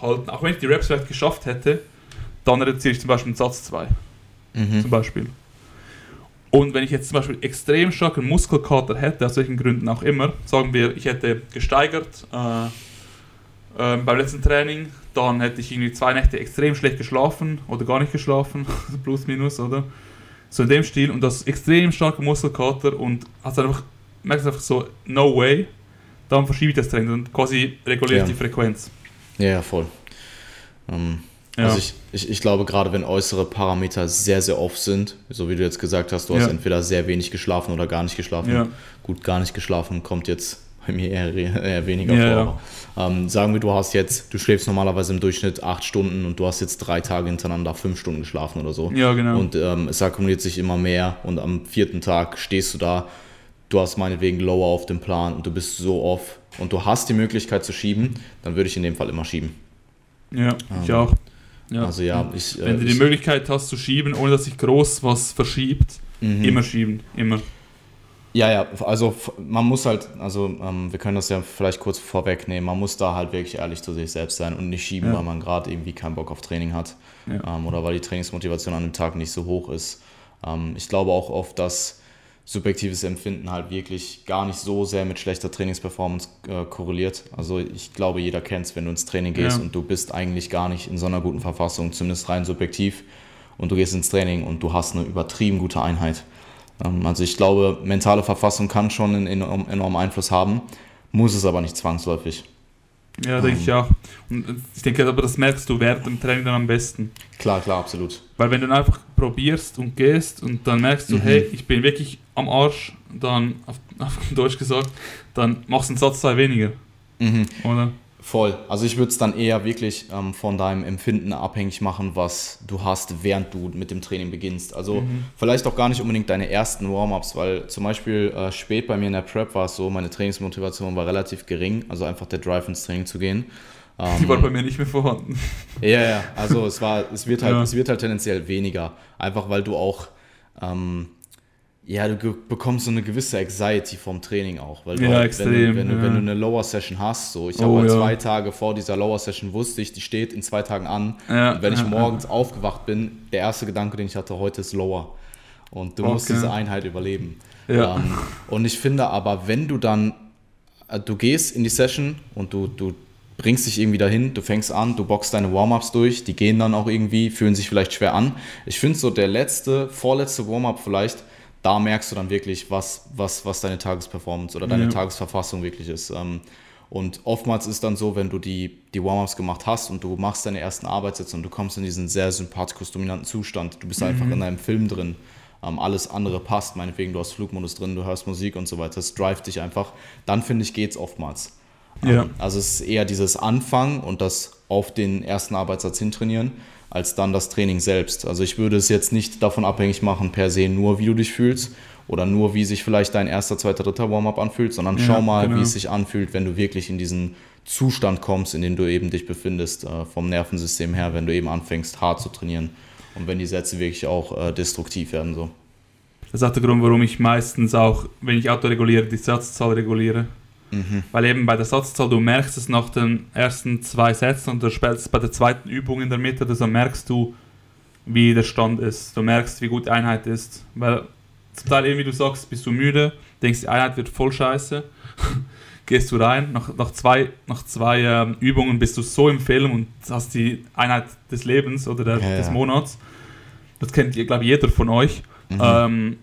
halten, auch wenn ich die Reps vielleicht geschafft hätte, dann reduziere ich zum Beispiel einen Satz 2. Mhm. Zum Beispiel. Und wenn ich jetzt zum Beispiel extrem starken Muskelkater hätte, aus welchen Gründen auch immer, sagen wir, ich hätte gesteigert äh, äh, beim letzten Training, dann hätte ich irgendwie zwei Nächte extrem schlecht geschlafen oder gar nicht geschlafen, <laughs> plus minus, oder? So in dem Stil und das extrem starke Muskelkater und hast einfach, merkst einfach so, no way, dann verschiebe ich das Training und quasi reguliert ja. die Frequenz. Ja, voll. Ähm, ja. Also ich, ich, ich glaube, gerade wenn äußere Parameter sehr, sehr oft sind, so wie du jetzt gesagt hast, du hast entweder sehr wenig geschlafen oder gar nicht geschlafen. Gut, gar nicht geschlafen kommt jetzt bei mir eher, eher weniger ja, vor. Ja. Ähm, sagen wir, du hast jetzt, du schläfst normalerweise im Durchschnitt acht Stunden und du hast jetzt drei Tage hintereinander fünf Stunden geschlafen oder so. Ja, genau. Und ähm, es akkumuliert sich immer mehr und am vierten Tag stehst du da, du hast meinetwegen Lower auf dem Plan und du bist so off und du hast die Möglichkeit zu schieben, dann würde ich in dem Fall immer schieben. Ja, ähm, ich auch. Ja. Also ja, ich, Wenn äh, du die Möglichkeit hast zu schieben, ohne dass sich groß was verschiebt, mhm. immer schieben, immer. Ja, ja, also man muss halt, also ähm, wir können das ja vielleicht kurz vorwegnehmen, man muss da halt wirklich ehrlich zu sich selbst sein und nicht schieben, ja. weil man gerade irgendwie keinen Bock auf Training hat ja. ähm, oder weil die Trainingsmotivation an dem Tag nicht so hoch ist. Ähm, ich glaube auch oft, dass subjektives Empfinden halt wirklich gar nicht so sehr mit schlechter Trainingsperformance äh, korreliert. Also ich glaube, jeder kennt es, wenn du ins Training gehst ja. und du bist eigentlich gar nicht in so einer guten Verfassung, zumindest rein subjektiv, und du gehst ins Training und du hast eine übertrieben gute Einheit ähm, also ich glaube, mentale Verfassung kann schon einen enormen Einfluss haben, muss es aber nicht zwangsläufig. Ja, denke ähm, ich auch. Und ich denke aber, das merkst du während dem Training dann am besten. Klar, klar, absolut. Weil wenn du einfach probierst und gehst und dann merkst du, mhm. hey, ich bin wirklich am Arsch, dann, auf, <laughs> auf Deutsch gesagt, dann machst du einen Satz zwei weniger. Mhm. Oder? Voll. Also ich würde es dann eher wirklich ähm, von deinem Empfinden abhängig machen, was du hast, während du mit dem Training beginnst. Also mhm. vielleicht auch gar nicht unbedingt deine ersten Warm-ups, weil zum Beispiel äh, spät bei mir in der Prep war es so, meine Trainingsmotivation war relativ gering, also einfach der Drive ins Training zu gehen. Die war ähm, bei mir nicht mehr vorhanden. <laughs> Ja, ja, also es war, es wird halt, ja. es wird halt tendenziell weniger. Einfach weil du auch ähm, ja, du bekommst so eine gewisse Anxiety vom Training auch. Weil du ja, halt, extrem, wenn, du, wenn, ja. du, wenn du eine Lower Session hast, so ich oh, habe halt ja. zwei Tage vor dieser Lower Session wusste ich, die steht in zwei Tagen an. Ja, und wenn ich morgens aufgewacht bin, der erste Gedanke, den ich hatte heute, ist Lower. Und du okay. musst diese Einheit überleben. Ja. Um, ähm, und ich finde aber, wenn du dann, äh, du gehst in die Session und du, du bringst dich irgendwie dahin, du fängst an, du boxst deine Warm-ups durch, die gehen dann auch irgendwie, fühlen sich vielleicht schwer an. Ich finde so der letzte, vorletzte Warm-up vielleicht, da merkst du dann wirklich, was, was, was deine Tagesperformance oder deine ja. Tagesverfassung wirklich ist. Ähm, und oftmals ist dann so, wenn du die, die Warm-ups gemacht hast und du machst deine ersten Arbeitssätze und du kommst in diesen sehr sympathikus-dominanten Zustand, du bist mhm. einfach in einem Film drin, ähm, alles andere passt, meinetwegen du hast Flugmodus drin, du hörst Musik und so weiter, das drive dich einfach, dann finde ich, geht es oftmals. Ja. Ähm, also es ist eher dieses Anfangen und das auf den ersten Arbeitssatz hintrainieren als dann das Training selbst. Also ich würde es jetzt nicht davon abhängig machen, per se nur, wie du dich fühlst oder nur, wie sich vielleicht dein erster, zweiter, dritter Warm-up anfühlt, sondern ja, schau mal, genau. wie es sich anfühlt, wenn du wirklich in diesen Zustand kommst, in dem du eben dich befindest, äh, vom Nervensystem her, wenn du eben anfängst, hart zu trainieren und wenn die Sätze wirklich auch äh, destruktiv werden. So. Das ist auch der Grund, warum ich meistens auch, wenn ich Auto reguliere, die Satzzahl reguliere. Mhm. Weil eben bei der Satzzahl, du merkst es nach den ersten zwei Sätzen und du spielst bei der zweiten Übung in der Mitte, also merkst du, wie der Stand ist. Du merkst, wie gut die Einheit ist. Weil zum Teil eben, wie du sagst, bist du müde, denkst, die Einheit wird voll scheiße. <laughs> Gehst du rein, nach, nach zwei, nach zwei ähm, Übungen bist du so im Film und hast die Einheit des Lebens oder der, ja, des Monats. Das kennt, glaube ich, jeder von euch. Mhm. Ähm,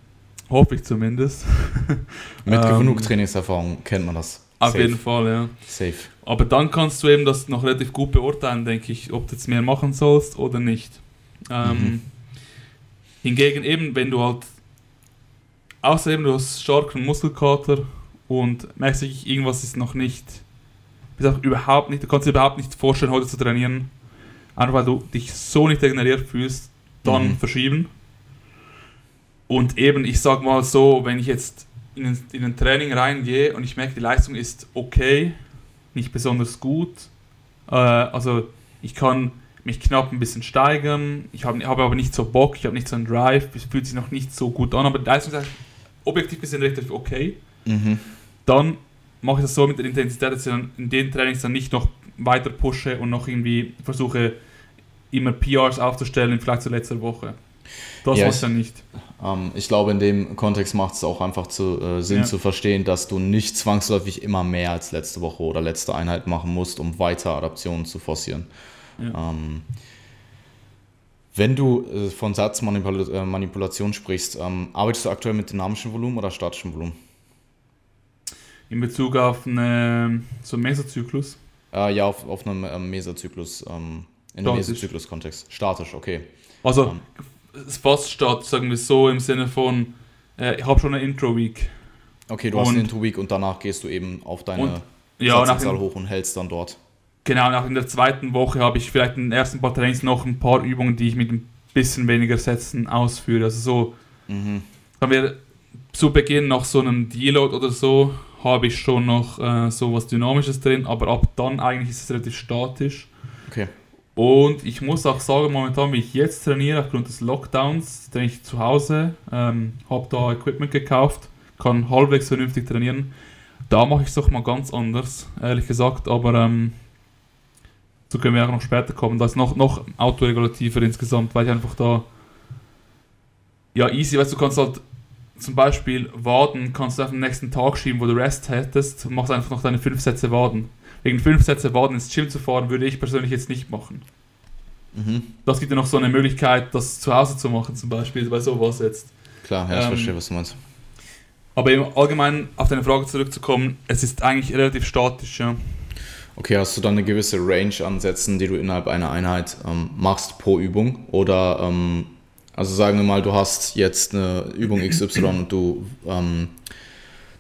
Hoffe ich zumindest. <laughs> Mit ähm, genug Trainingserfahrung kennt man das. Auf Safe. jeden Fall, ja. Safe. Aber dann kannst du eben das noch relativ gut beurteilen, denke ich, ob du jetzt mehr machen sollst oder nicht. Ähm, mhm. Hingegen eben, wenn du halt, außer eben du hast starken Muskelkater und merkst irgendwas ist noch nicht, auch überhaupt nicht, du kannst dir überhaupt nicht vorstellen, heute zu trainieren, einfach weil du dich so nicht regeneriert fühlst, dann mhm. verschieben. Und eben, ich sag mal so, wenn ich jetzt in ein, in ein Training reingehe und ich merke, die Leistung ist okay, nicht besonders gut. Äh, also ich kann mich knapp ein bisschen steigern, ich habe hab aber nicht so Bock, ich habe nicht so einen Drive, es fühlt sich noch nicht so gut an, aber die Leistung ist objektiv gesehen relativ okay. Mhm. Dann mache ich das so mit der Intensität, dass ich dann in den Trainings dann nicht noch weiter pushe und noch irgendwie versuche, immer PRs aufzustellen, vielleicht zur letzten Woche. Das ja, ja nicht. Ähm, ich glaube, in dem Kontext macht es auch einfach zu, äh, Sinn ja. zu verstehen, dass du nicht zwangsläufig immer mehr als letzte Woche oder letzte Einheit machen musst, um weiter Adaptionen zu forcieren. Ja. Ähm, wenn du äh, von Satzmanipulation äh, sprichst, ähm, arbeitest du aktuell mit dynamischem Volumen oder statischem Volumen? In Bezug auf eine, so einen Mesozyklus? Äh, ja, auf, auf einen ähm, Mesozyklus, ähm, in einem Mesozyklus-Kontext. Statisch, okay. Also fast statt, sagen wir so, im Sinne von, äh, ich habe schon eine Intro-Week. Okay, du und, hast eine Intro-Week und danach gehst du eben auf deine und, ja, Satzzahl hoch und hältst dann dort. Genau, nach in der zweiten Woche habe ich vielleicht in den ersten paar Trainings noch ein paar Übungen, die ich mit ein bisschen weniger Sätzen ausführe. Also so, mhm. haben wir zu Beginn nach so einem Deload oder so, habe ich schon noch äh, so was Dynamisches drin, aber ab dann eigentlich ist es relativ statisch. Okay. Und ich muss auch sagen, momentan, wie ich jetzt trainiere, aufgrund des Lockdowns, trainiere ich zu Hause, ähm, habe da Equipment gekauft, kann halbwegs vernünftig trainieren. Da mache ich es doch mal ganz anders, ehrlich gesagt, aber ähm, so können wir auch noch später kommen. Da ist noch, noch autoregulativer insgesamt, weil ich einfach da ja easy, weißt du, kannst halt zum Beispiel Waden kannst du auf den nächsten Tag schieben, wo du Rest hättest, machst einfach noch deine fünf Sätze Waden wegen fünf Sätze Waden ins Gym zu fahren, würde ich persönlich jetzt nicht machen. Mhm. Das gibt ja noch so eine Möglichkeit, das zu Hause zu machen, zum Beispiel bei sowas jetzt. Klar, ja, ich ähm, verstehe, was du meinst. Aber im Allgemeinen auf deine Frage zurückzukommen, es ist eigentlich relativ statisch, ja. Okay, hast du dann eine gewisse Range an Sätzen, die du innerhalb einer Einheit ähm, machst pro Übung? Oder, ähm, also sagen wir mal, du hast jetzt eine Übung XY und du, ähm,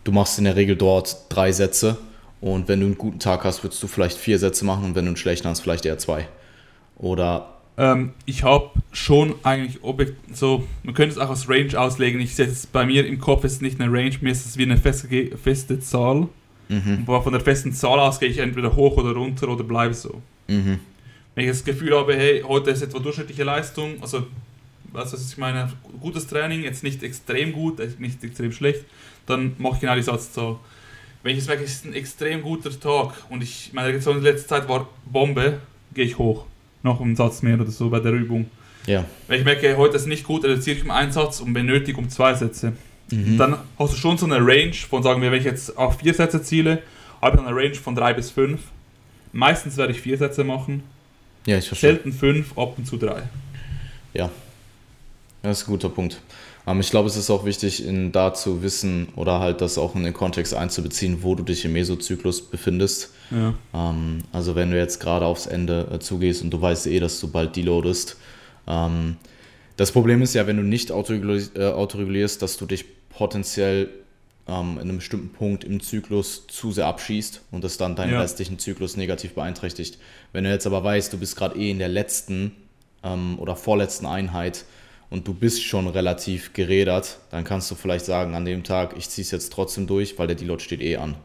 du machst in der Regel dort drei Sätze und wenn du einen guten Tag hast, würdest du vielleicht vier Sätze machen und wenn du einen schlechten hast, vielleicht eher zwei. Oder. Ähm, ich habe schon eigentlich Objekt, so, man könnte es auch als Range auslegen. Ich setze es bei mir im Kopf ist nicht eine Range, mir ist es wie eine feste, feste Zahl. Mhm. Aber von der festen Zahl aus gehe ich entweder hoch oder runter oder bleibe so. Mhm. Wenn ich das Gefühl habe, hey, heute ist etwa durchschnittliche Leistung, also was ist ich meine, gutes Training, jetzt nicht extrem gut, nicht extrem schlecht, dann mache ich genau die Satzzahl wenn ich jetzt merke, es ist ein extrem guter Tag und ich, meine Reaktion in letzter Zeit war Bombe, gehe ich hoch. Noch einen Satz mehr oder so bei der Übung. Ja. Wenn ich merke, heute ist nicht gut, reduziere ich um einen Satz und wenn nötig um zwei Sätze. Mhm. Dann hast du schon so eine Range von, sagen wir, wenn ich jetzt auf vier Sätze ziele, habe ich eine Range von drei bis fünf. Meistens werde ich vier Sätze machen. Ja, ich verstehe. Selten fünf, ab und zu drei. Ja. Das ist ein guter Punkt. Ähm, ich glaube, es ist auch wichtig, in da zu wissen oder halt das auch in den Kontext einzubeziehen, wo du dich im Mesozyklus befindest. Ja. Ähm, also wenn du jetzt gerade aufs Ende äh, zugehst und du weißt eh, dass du bald deloadest. Ähm, das Problem ist ja, wenn du nicht autoregulierst, äh, autoregulierst dass du dich potenziell ähm, in einem bestimmten Punkt im Zyklus zu sehr abschießt und das dann deinen ja. restlichen Zyklus negativ beeinträchtigt. Wenn du jetzt aber weißt, du bist gerade eh in der letzten ähm, oder vorletzten Einheit, und du bist schon relativ gerädert, dann kannst du vielleicht sagen, an dem Tag, ich ziehe es jetzt trotzdem durch, weil der Deload steht eh an.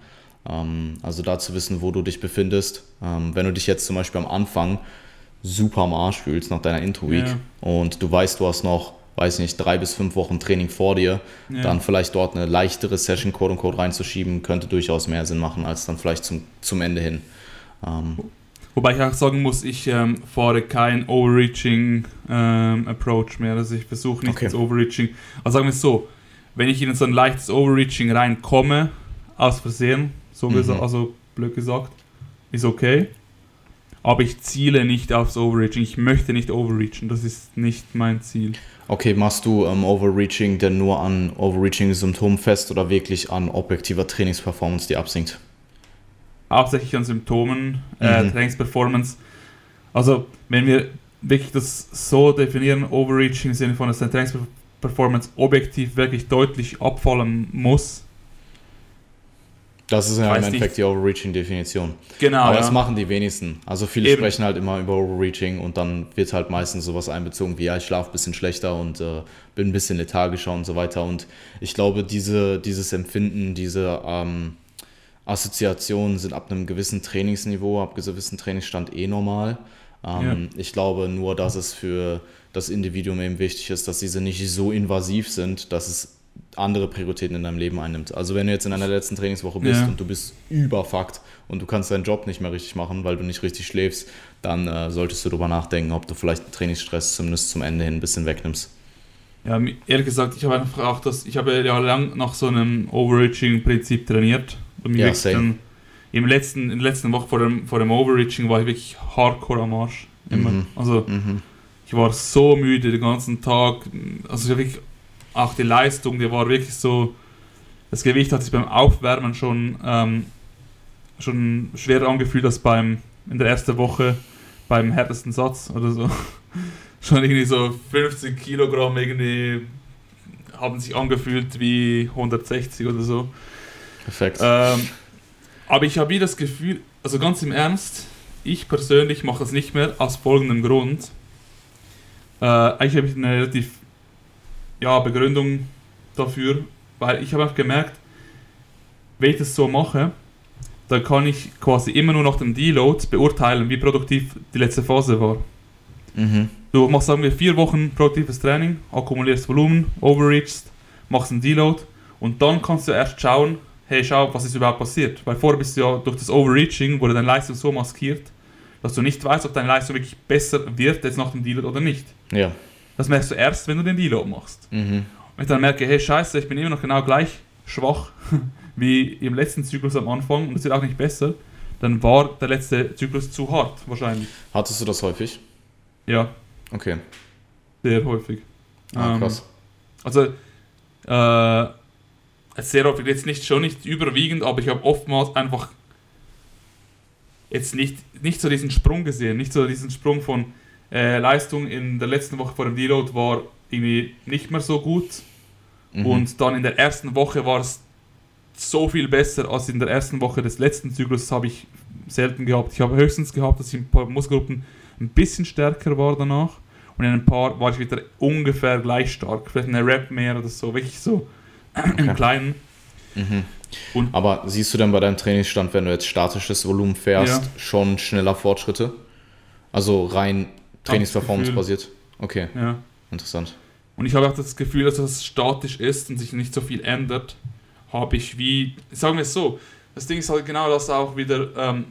Ähm, also da zu wissen, wo du dich befindest. Ähm, wenn du dich jetzt zum Beispiel am Anfang super am Arsch fühlst nach deiner Intro-Week ja. und du weißt, du hast noch, weiß nicht, drei bis fünf Wochen Training vor dir, ja. dann vielleicht dort eine leichtere Session Code und Code reinzuschieben, könnte durchaus mehr Sinn machen, als dann vielleicht zum, zum Ende hin. Ähm, Wobei ich auch sagen muss, ich ähm, fahre kein Overreaching ähm, Approach mehr. Also ich versuche nicht okay. ins Overreaching. Also sagen wir es so, wenn ich in so ein leichtes Overreaching reinkomme, aus Versehen, so mhm. gesagt, also blöd gesagt, ist okay. Aber ich ziele nicht aufs Overreaching. Ich möchte nicht overreachen. Das ist nicht mein Ziel. Okay, machst du ähm, Overreaching denn nur an Overreaching-Symptomen fest oder wirklich an objektiver Trainingsperformance, die absinkt? Hauptsächlich an Symptomen, äh, mhm. Trainingsperformance. Also, wenn wir wirklich das so definieren, Overreaching im Sinne von, dass deine Trainingsperformance objektiv wirklich deutlich abfallen muss, das ist ja im Endeffekt die Overreaching-Definition. Genau. Aber ja. das machen die wenigsten. Also viele Eben. sprechen halt immer über Overreaching und dann wird halt meistens sowas einbezogen wie, ja, ich schlafe ein bisschen schlechter und äh, bin ein bisschen lethargischer und so weiter. Und ich glaube, diese, dieses Empfinden, diese ähm, Assoziationen sind ab einem gewissen Trainingsniveau, ab einem gewissen Trainingsstand eh normal. Ähm, ja. Ich glaube nur, dass es für das Individuum eben wichtig ist, dass diese nicht so invasiv sind, dass es andere Prioritäten in deinem Leben einnimmt. Also wenn du jetzt in einer letzten Trainingswoche bist ja. und du bist überfuckt und du kannst deinen Job nicht mehr richtig machen, weil du nicht richtig schläfst, dann äh, solltest du darüber nachdenken, ob du vielleicht den Trainingsstress zumindest zum Ende hin ein bisschen wegnimmst. Ja, ehrlich gesagt, ich habe einfach auch das, ich habe ja lang nach so einem Overreaching-Prinzip trainiert. Und ja, dann, im letzten, in der letzten Woche vor dem, vor dem Overreaching war ich wirklich hardcore am Arsch. Immer. Mhm. Also mhm. ich war so müde den ganzen Tag. Also ich habe wirklich auch die Leistung, die war wirklich so, das Gewicht hat sich beim Aufwärmen schon, ähm, schon schwerer angefühlt als beim, in der ersten Woche beim härtesten Satz oder so. <laughs> schon irgendwie so 50 Kilogramm irgendwie haben sich angefühlt wie 160 oder so. Perfekt. Ähm, aber ich habe wie das Gefühl, also ganz im Ernst, ich persönlich mache das nicht mehr aus folgendem Grund. Äh, eigentlich habe ich eine relativ ja, Begründung dafür, weil ich habe auch gemerkt, wenn ich das so mache, dann kann ich quasi immer nur nach dem Deload beurteilen, wie produktiv die letzte Phase war. Mhm. Du machst, sagen wir, vier Wochen produktives Training, akkumulierst Volumen, overreachst, machst einen Deload und dann kannst du erst schauen, hey, schau, was ist überhaupt passiert. Weil vorher bist du ja durch das Overreaching, wurde deine Leistung so maskiert, dass du nicht weißt, ob deine Leistung wirklich besser wird jetzt nach dem Deload oder nicht. Ja. Das merkst du erst, wenn du den Deload machst. Mhm. Und ich dann merke, hey, scheiße, ich bin immer noch genau gleich schwach <laughs> wie im letzten Zyklus am Anfang und es wird auch nicht besser, dann war der letzte Zyklus zu hart, wahrscheinlich. Hattest du das häufig? Ja. Okay. Sehr häufig. Ah, krass. Ähm, also, äh, sehr häufig, jetzt nicht schon nicht überwiegend, aber ich habe oftmals einfach jetzt nicht, nicht so diesen Sprung gesehen, nicht so diesen Sprung von, äh, Leistung in der letzten Woche vor dem Deload war irgendwie nicht mehr so gut. Mhm. Und dann in der ersten Woche war es so viel besser als in der ersten Woche des letzten Zyklus. Das habe ich selten gehabt. Ich habe höchstens gehabt, dass ich in ein paar Muskelgruppen ein bisschen stärker war danach. Und in ein paar war ich wieder ungefähr gleich stark. Vielleicht eine Rap mehr oder so. Wirklich so <clears throat> okay. im Kleinen. Mhm. Aber siehst du denn bei deinem Trainingsstand, wenn du jetzt statisches Volumen fährst, ja. schon schneller Fortschritte? Also rein Trainingsperformance basiert. Okay. Ja. Interessant. Und ich habe auch das Gefühl, dass es statisch ist und sich nicht so viel ändert. Habe ich wie, sagen wir es so, das Ding ist halt genau das auch wieder, ähm,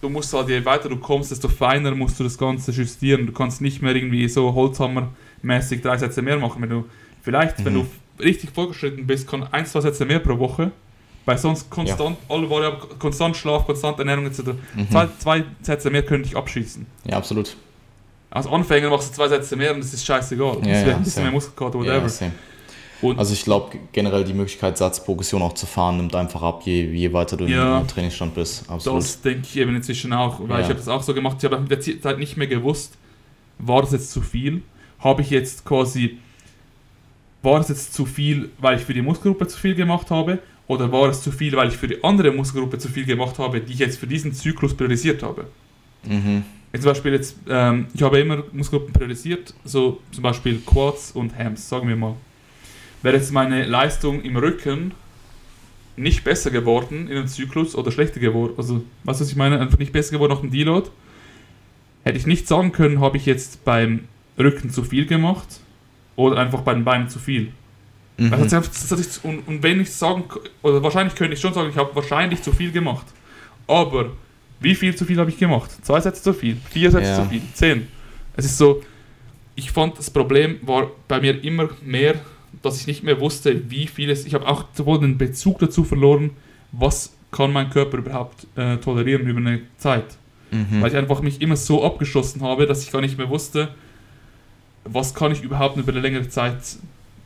du musst halt, je weiter du kommst, desto feiner musst du das Ganze justieren. Du kannst nicht mehr irgendwie so Holzhammer-mäßig drei Sätze mehr machen. Wenn du, vielleicht, mhm. wenn du richtig vorgeschritten bist, kann ein, zwei Sätze mehr pro Woche. Weil sonst konstant, ja. alle Variablen, konstant Schlaf, konstant Ernährung etc. Mhm. Zwei, zwei Sätze mehr können dich abschießen. Ja, absolut. Als Anfänger machst du zwei Sätze mehr und das ist scheißegal. Ja, das ja, ein bisschen mehr Muskelkater, whatever. Ja, also ich glaube generell die Möglichkeit, Satzprogression auch zu fahren, nimmt einfach ab, je, je weiter du ja, im Trainingsstand bist. Absolut. Das denke ich eben inzwischen auch, weil ich habe das auch so gemacht. Ich habe mit der Zeit nicht mehr gewusst, war das jetzt zu viel? Habe ich jetzt quasi, war das jetzt zu viel, weil ich für die Muskelgruppe zu viel gemacht habe? Oder war es zu viel, weil ich für die andere Muskelgruppe zu viel gemacht habe, die ich jetzt für diesen Zyklus priorisiert habe? Mhm. Jetzt zum Beispiel jetzt, ähm, ich habe immer Muskelgruppen priorisiert, so zum Beispiel Quads und Hams, sagen wir mal. Wäre jetzt meine Leistung im Rücken nicht besser geworden in einem Zyklus oder schlechter geworden, also du, was ich meine, einfach nicht besser geworden nach dem Deload, hätte ich nicht sagen können, habe ich jetzt beim Rücken zu viel gemacht oder einfach bei den Beinen zu viel. Mhm. Also, und, und wenn ich sagen, oder wahrscheinlich könnte ich schon sagen, ich habe wahrscheinlich zu viel gemacht. Aber wie viel zu viel habe ich gemacht? Zwei Sätze zu viel, vier Sätze ja. zu viel, zehn. Es ist so, ich fand das Problem war bei mir immer mehr, dass ich nicht mehr wusste, wie viel es. Ich habe auch sowohl den Bezug dazu verloren, was kann mein Körper überhaupt äh, tolerieren über eine Zeit. Mhm. Weil ich einfach mich immer so abgeschossen habe, dass ich gar nicht mehr wusste, was kann ich überhaupt über eine längere Zeit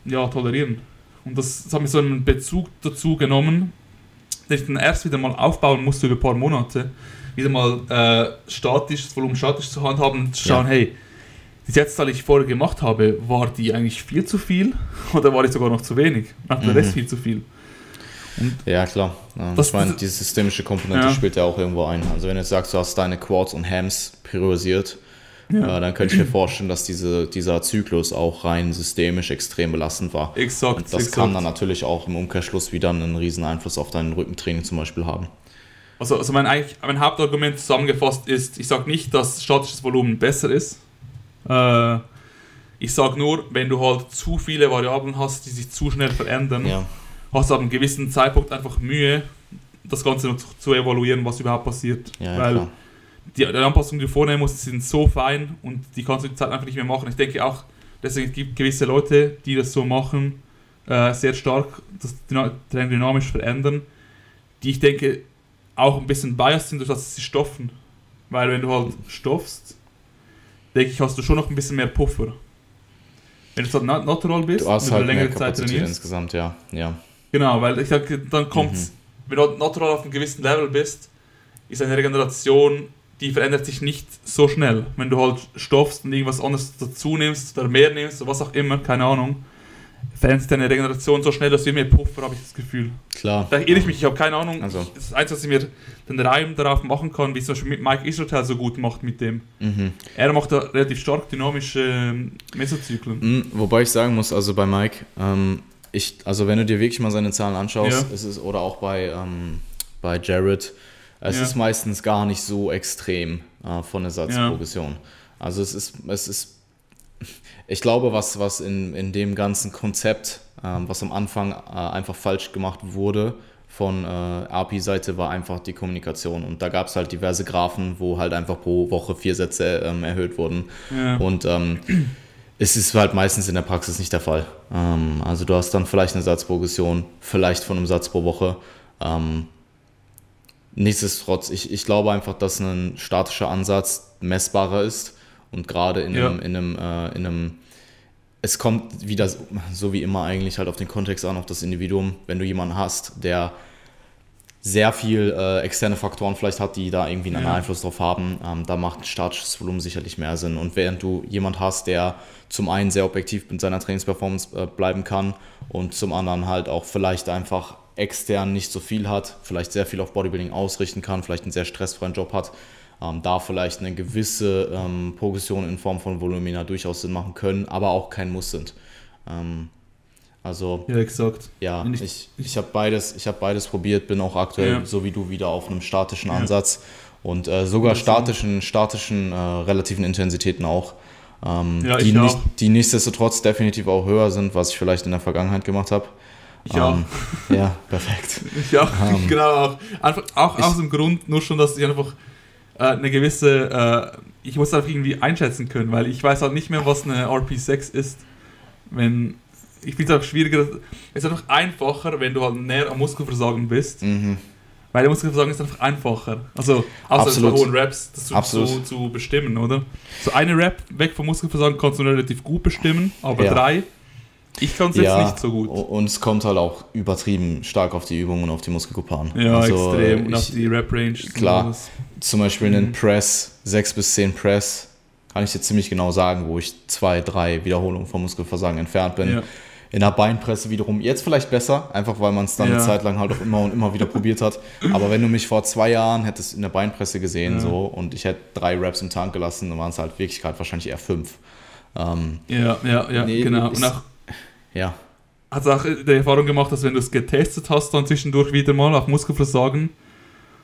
ja, tolerieren. Und das, das hat mir so einen Bezug dazu genommen, den ich dann erst wieder mal aufbauen musste über ein paar Monate, wieder mal äh, statisch, das Volumen statisch zu handhaben und zu schauen, ja. hey, die Sätze, die ich vorher gemacht habe, war die eigentlich viel zu viel <laughs> oder war die sogar noch zu wenig? Nach der mhm. Rest viel zu viel? Und ja, klar. Ja, ich meine, diese systemische Komponente ja. spielt ja auch irgendwo ein. Also wenn du jetzt sagst, du hast deine Quads und Hams priorisiert, ja. äh, dann könnte ich mir vorstellen, dass diese, dieser Zyklus auch rein systemisch extrem belastend war. Exakt. Und das exakt. kann dann natürlich auch im Umkehrschluss wieder einen riesen Einfluss auf dein Rückentraining zum Beispiel haben. Also, also mein, mein Hauptargument zusammengefasst ist, ich sage nicht, dass statisches Volumen besser ist. Äh, ich sage nur, wenn du halt zu viele Variablen hast, die sich zu schnell verändern, ja. hast du ab einem gewissen Zeitpunkt einfach Mühe, das Ganze noch zu, evaluieren, was überhaupt passiert. Ja, Weil klar. Die, die Anpassungen, die du vornehmen musst, sind so fein und die kannst du die Zeit einfach nicht mehr machen. Ich denke auch, deswegen gibt es gewisse Leute, die das so machen, äh, sehr stark das Training dynamisch verändern, die ich denke auch ein bisschen biased sind, durch dass sie stoffen. Weil wenn du halt stoffst, denke ich, hast du schon noch ein bisschen mehr Puffer. Wenn du halt natural bist, du hast halt längere Zeit trainierst. insgesamt, ja. ja. Genau, weil ich sage, dann kommt mhm. wenn du halt natural auf einem gewissen Level bist, ist eine Regeneration, die verändert sich nicht so schnell. Wenn du halt stoffst und irgendwas anderes dazu nimmst oder mehr nimmst oder was auch immer, keine Ahnung, verändert deine Regeneration so schnell, dass du mehr Puffer, habe ich das Gefühl. Klar. Da irre ich mich, ich habe keine Ahnung. Also. Das ist eins, was ich mir den Reim darauf machen kann, wie es zum Beispiel mit Mike Israel so gut macht mit dem. Mhm. Er macht da relativ stark dynamische ähm, Mesozyklen. Mhm, wobei ich sagen muss, also bei Mike, ähm, ich, also wenn du dir wirklich mal seine Zahlen anschaust, ja. ist es, oder auch bei, ähm, bei Jared, es ja. ist meistens gar nicht so extrem äh, von der Satzprogression. Ja. Also es ist, es ist ich glaube, was, was in, in dem ganzen Konzept, ähm, was am Anfang äh, einfach falsch gemacht wurde von äh, API-Seite, war einfach die Kommunikation. Und da gab es halt diverse Graphen, wo halt einfach pro Woche vier Sätze ähm, erhöht wurden. Ja. Und ähm, es ist halt meistens in der Praxis nicht der Fall. Ähm, also du hast dann vielleicht eine Satzprogression, vielleicht von einem Satz pro Woche. Nichtsdestotrotz, ich, ich glaube einfach, dass ein statischer Ansatz messbarer ist und gerade in, ja. einem, in, einem, äh, in einem, es kommt wieder so wie immer eigentlich halt auf den Kontext an, auf das Individuum. Wenn du jemanden hast, der sehr viel äh, externe Faktoren vielleicht hat, die da irgendwie einen ja. Einfluss drauf haben, ähm, da macht ein statisches Volumen sicherlich mehr Sinn. Und während du jemand hast, der zum einen sehr objektiv mit seiner Trainingsperformance äh, bleiben kann und zum anderen halt auch vielleicht einfach extern nicht so viel hat, vielleicht sehr viel auf Bodybuilding ausrichten kann, vielleicht einen sehr stressfreien Job hat, ähm, da vielleicht eine gewisse ähm, Progression in Form von Volumina durchaus Sinn machen können, aber auch kein Muss sind. Ähm, also, ja, exakt. Ja, ich, ich, ich habe beides, hab beides probiert, bin auch aktuell, ja. so wie du, wieder auf einem statischen Ansatz und äh, sogar statischen, statischen äh, relativen Intensitäten auch. Ähm, ja, die, nicht, die nichtsdestotrotz definitiv auch höher sind, was ich vielleicht in der Vergangenheit gemacht habe. Ich auch. Ähm, ja, perfekt. <laughs> Ich auch, ähm, genau. Auch, einfach, auch aus dem Grund, nur schon, dass ich einfach äh, eine gewisse, äh, ich muss einfach irgendwie einschätzen können, weil ich weiß halt nicht mehr, was eine RP6 ist. Wenn, ich finde es auch schwieriger, es ist einfach einfacher, wenn du halt näher am Muskelversagen bist. Mhm. Weil der Muskelversagen ist einfach einfacher. Also, außer bei hohen Raps, das zu, zu, zu, bestimmen, oder? So eine Rap weg vom Muskelversagen kannst du relativ gut bestimmen, aber ja. drei ich kann es ja, jetzt nicht so gut. Und es kommt halt auch übertrieben stark auf die Übungen und auf die Muskelgruppen Ja, also, extrem. Und auf die Rep-Range. Klar. Zum Beispiel einen mhm. Press, 6 bis 10 Press, kann ich dir ziemlich genau sagen, wo ich zwei, drei Wiederholungen vom Muskelversagen entfernt bin. Ja. In der Beinpresse wiederum jetzt vielleicht besser, einfach weil man es dann ja. eine Zeit lang halt auch immer und immer wieder probiert hat. Aber wenn du mich vor zwei Jahren hättest in der Beinpresse gesehen ja. so und ich hätte drei Raps im Tank gelassen, dann waren es halt wirklich gerade wahrscheinlich eher fünf. Ähm, ja, ja, ja, nee, genau. Und nach, ja. Hat auch die Erfahrung gemacht, dass wenn du es getestet hast, dann zwischendurch wieder mal auf Muskelversagen,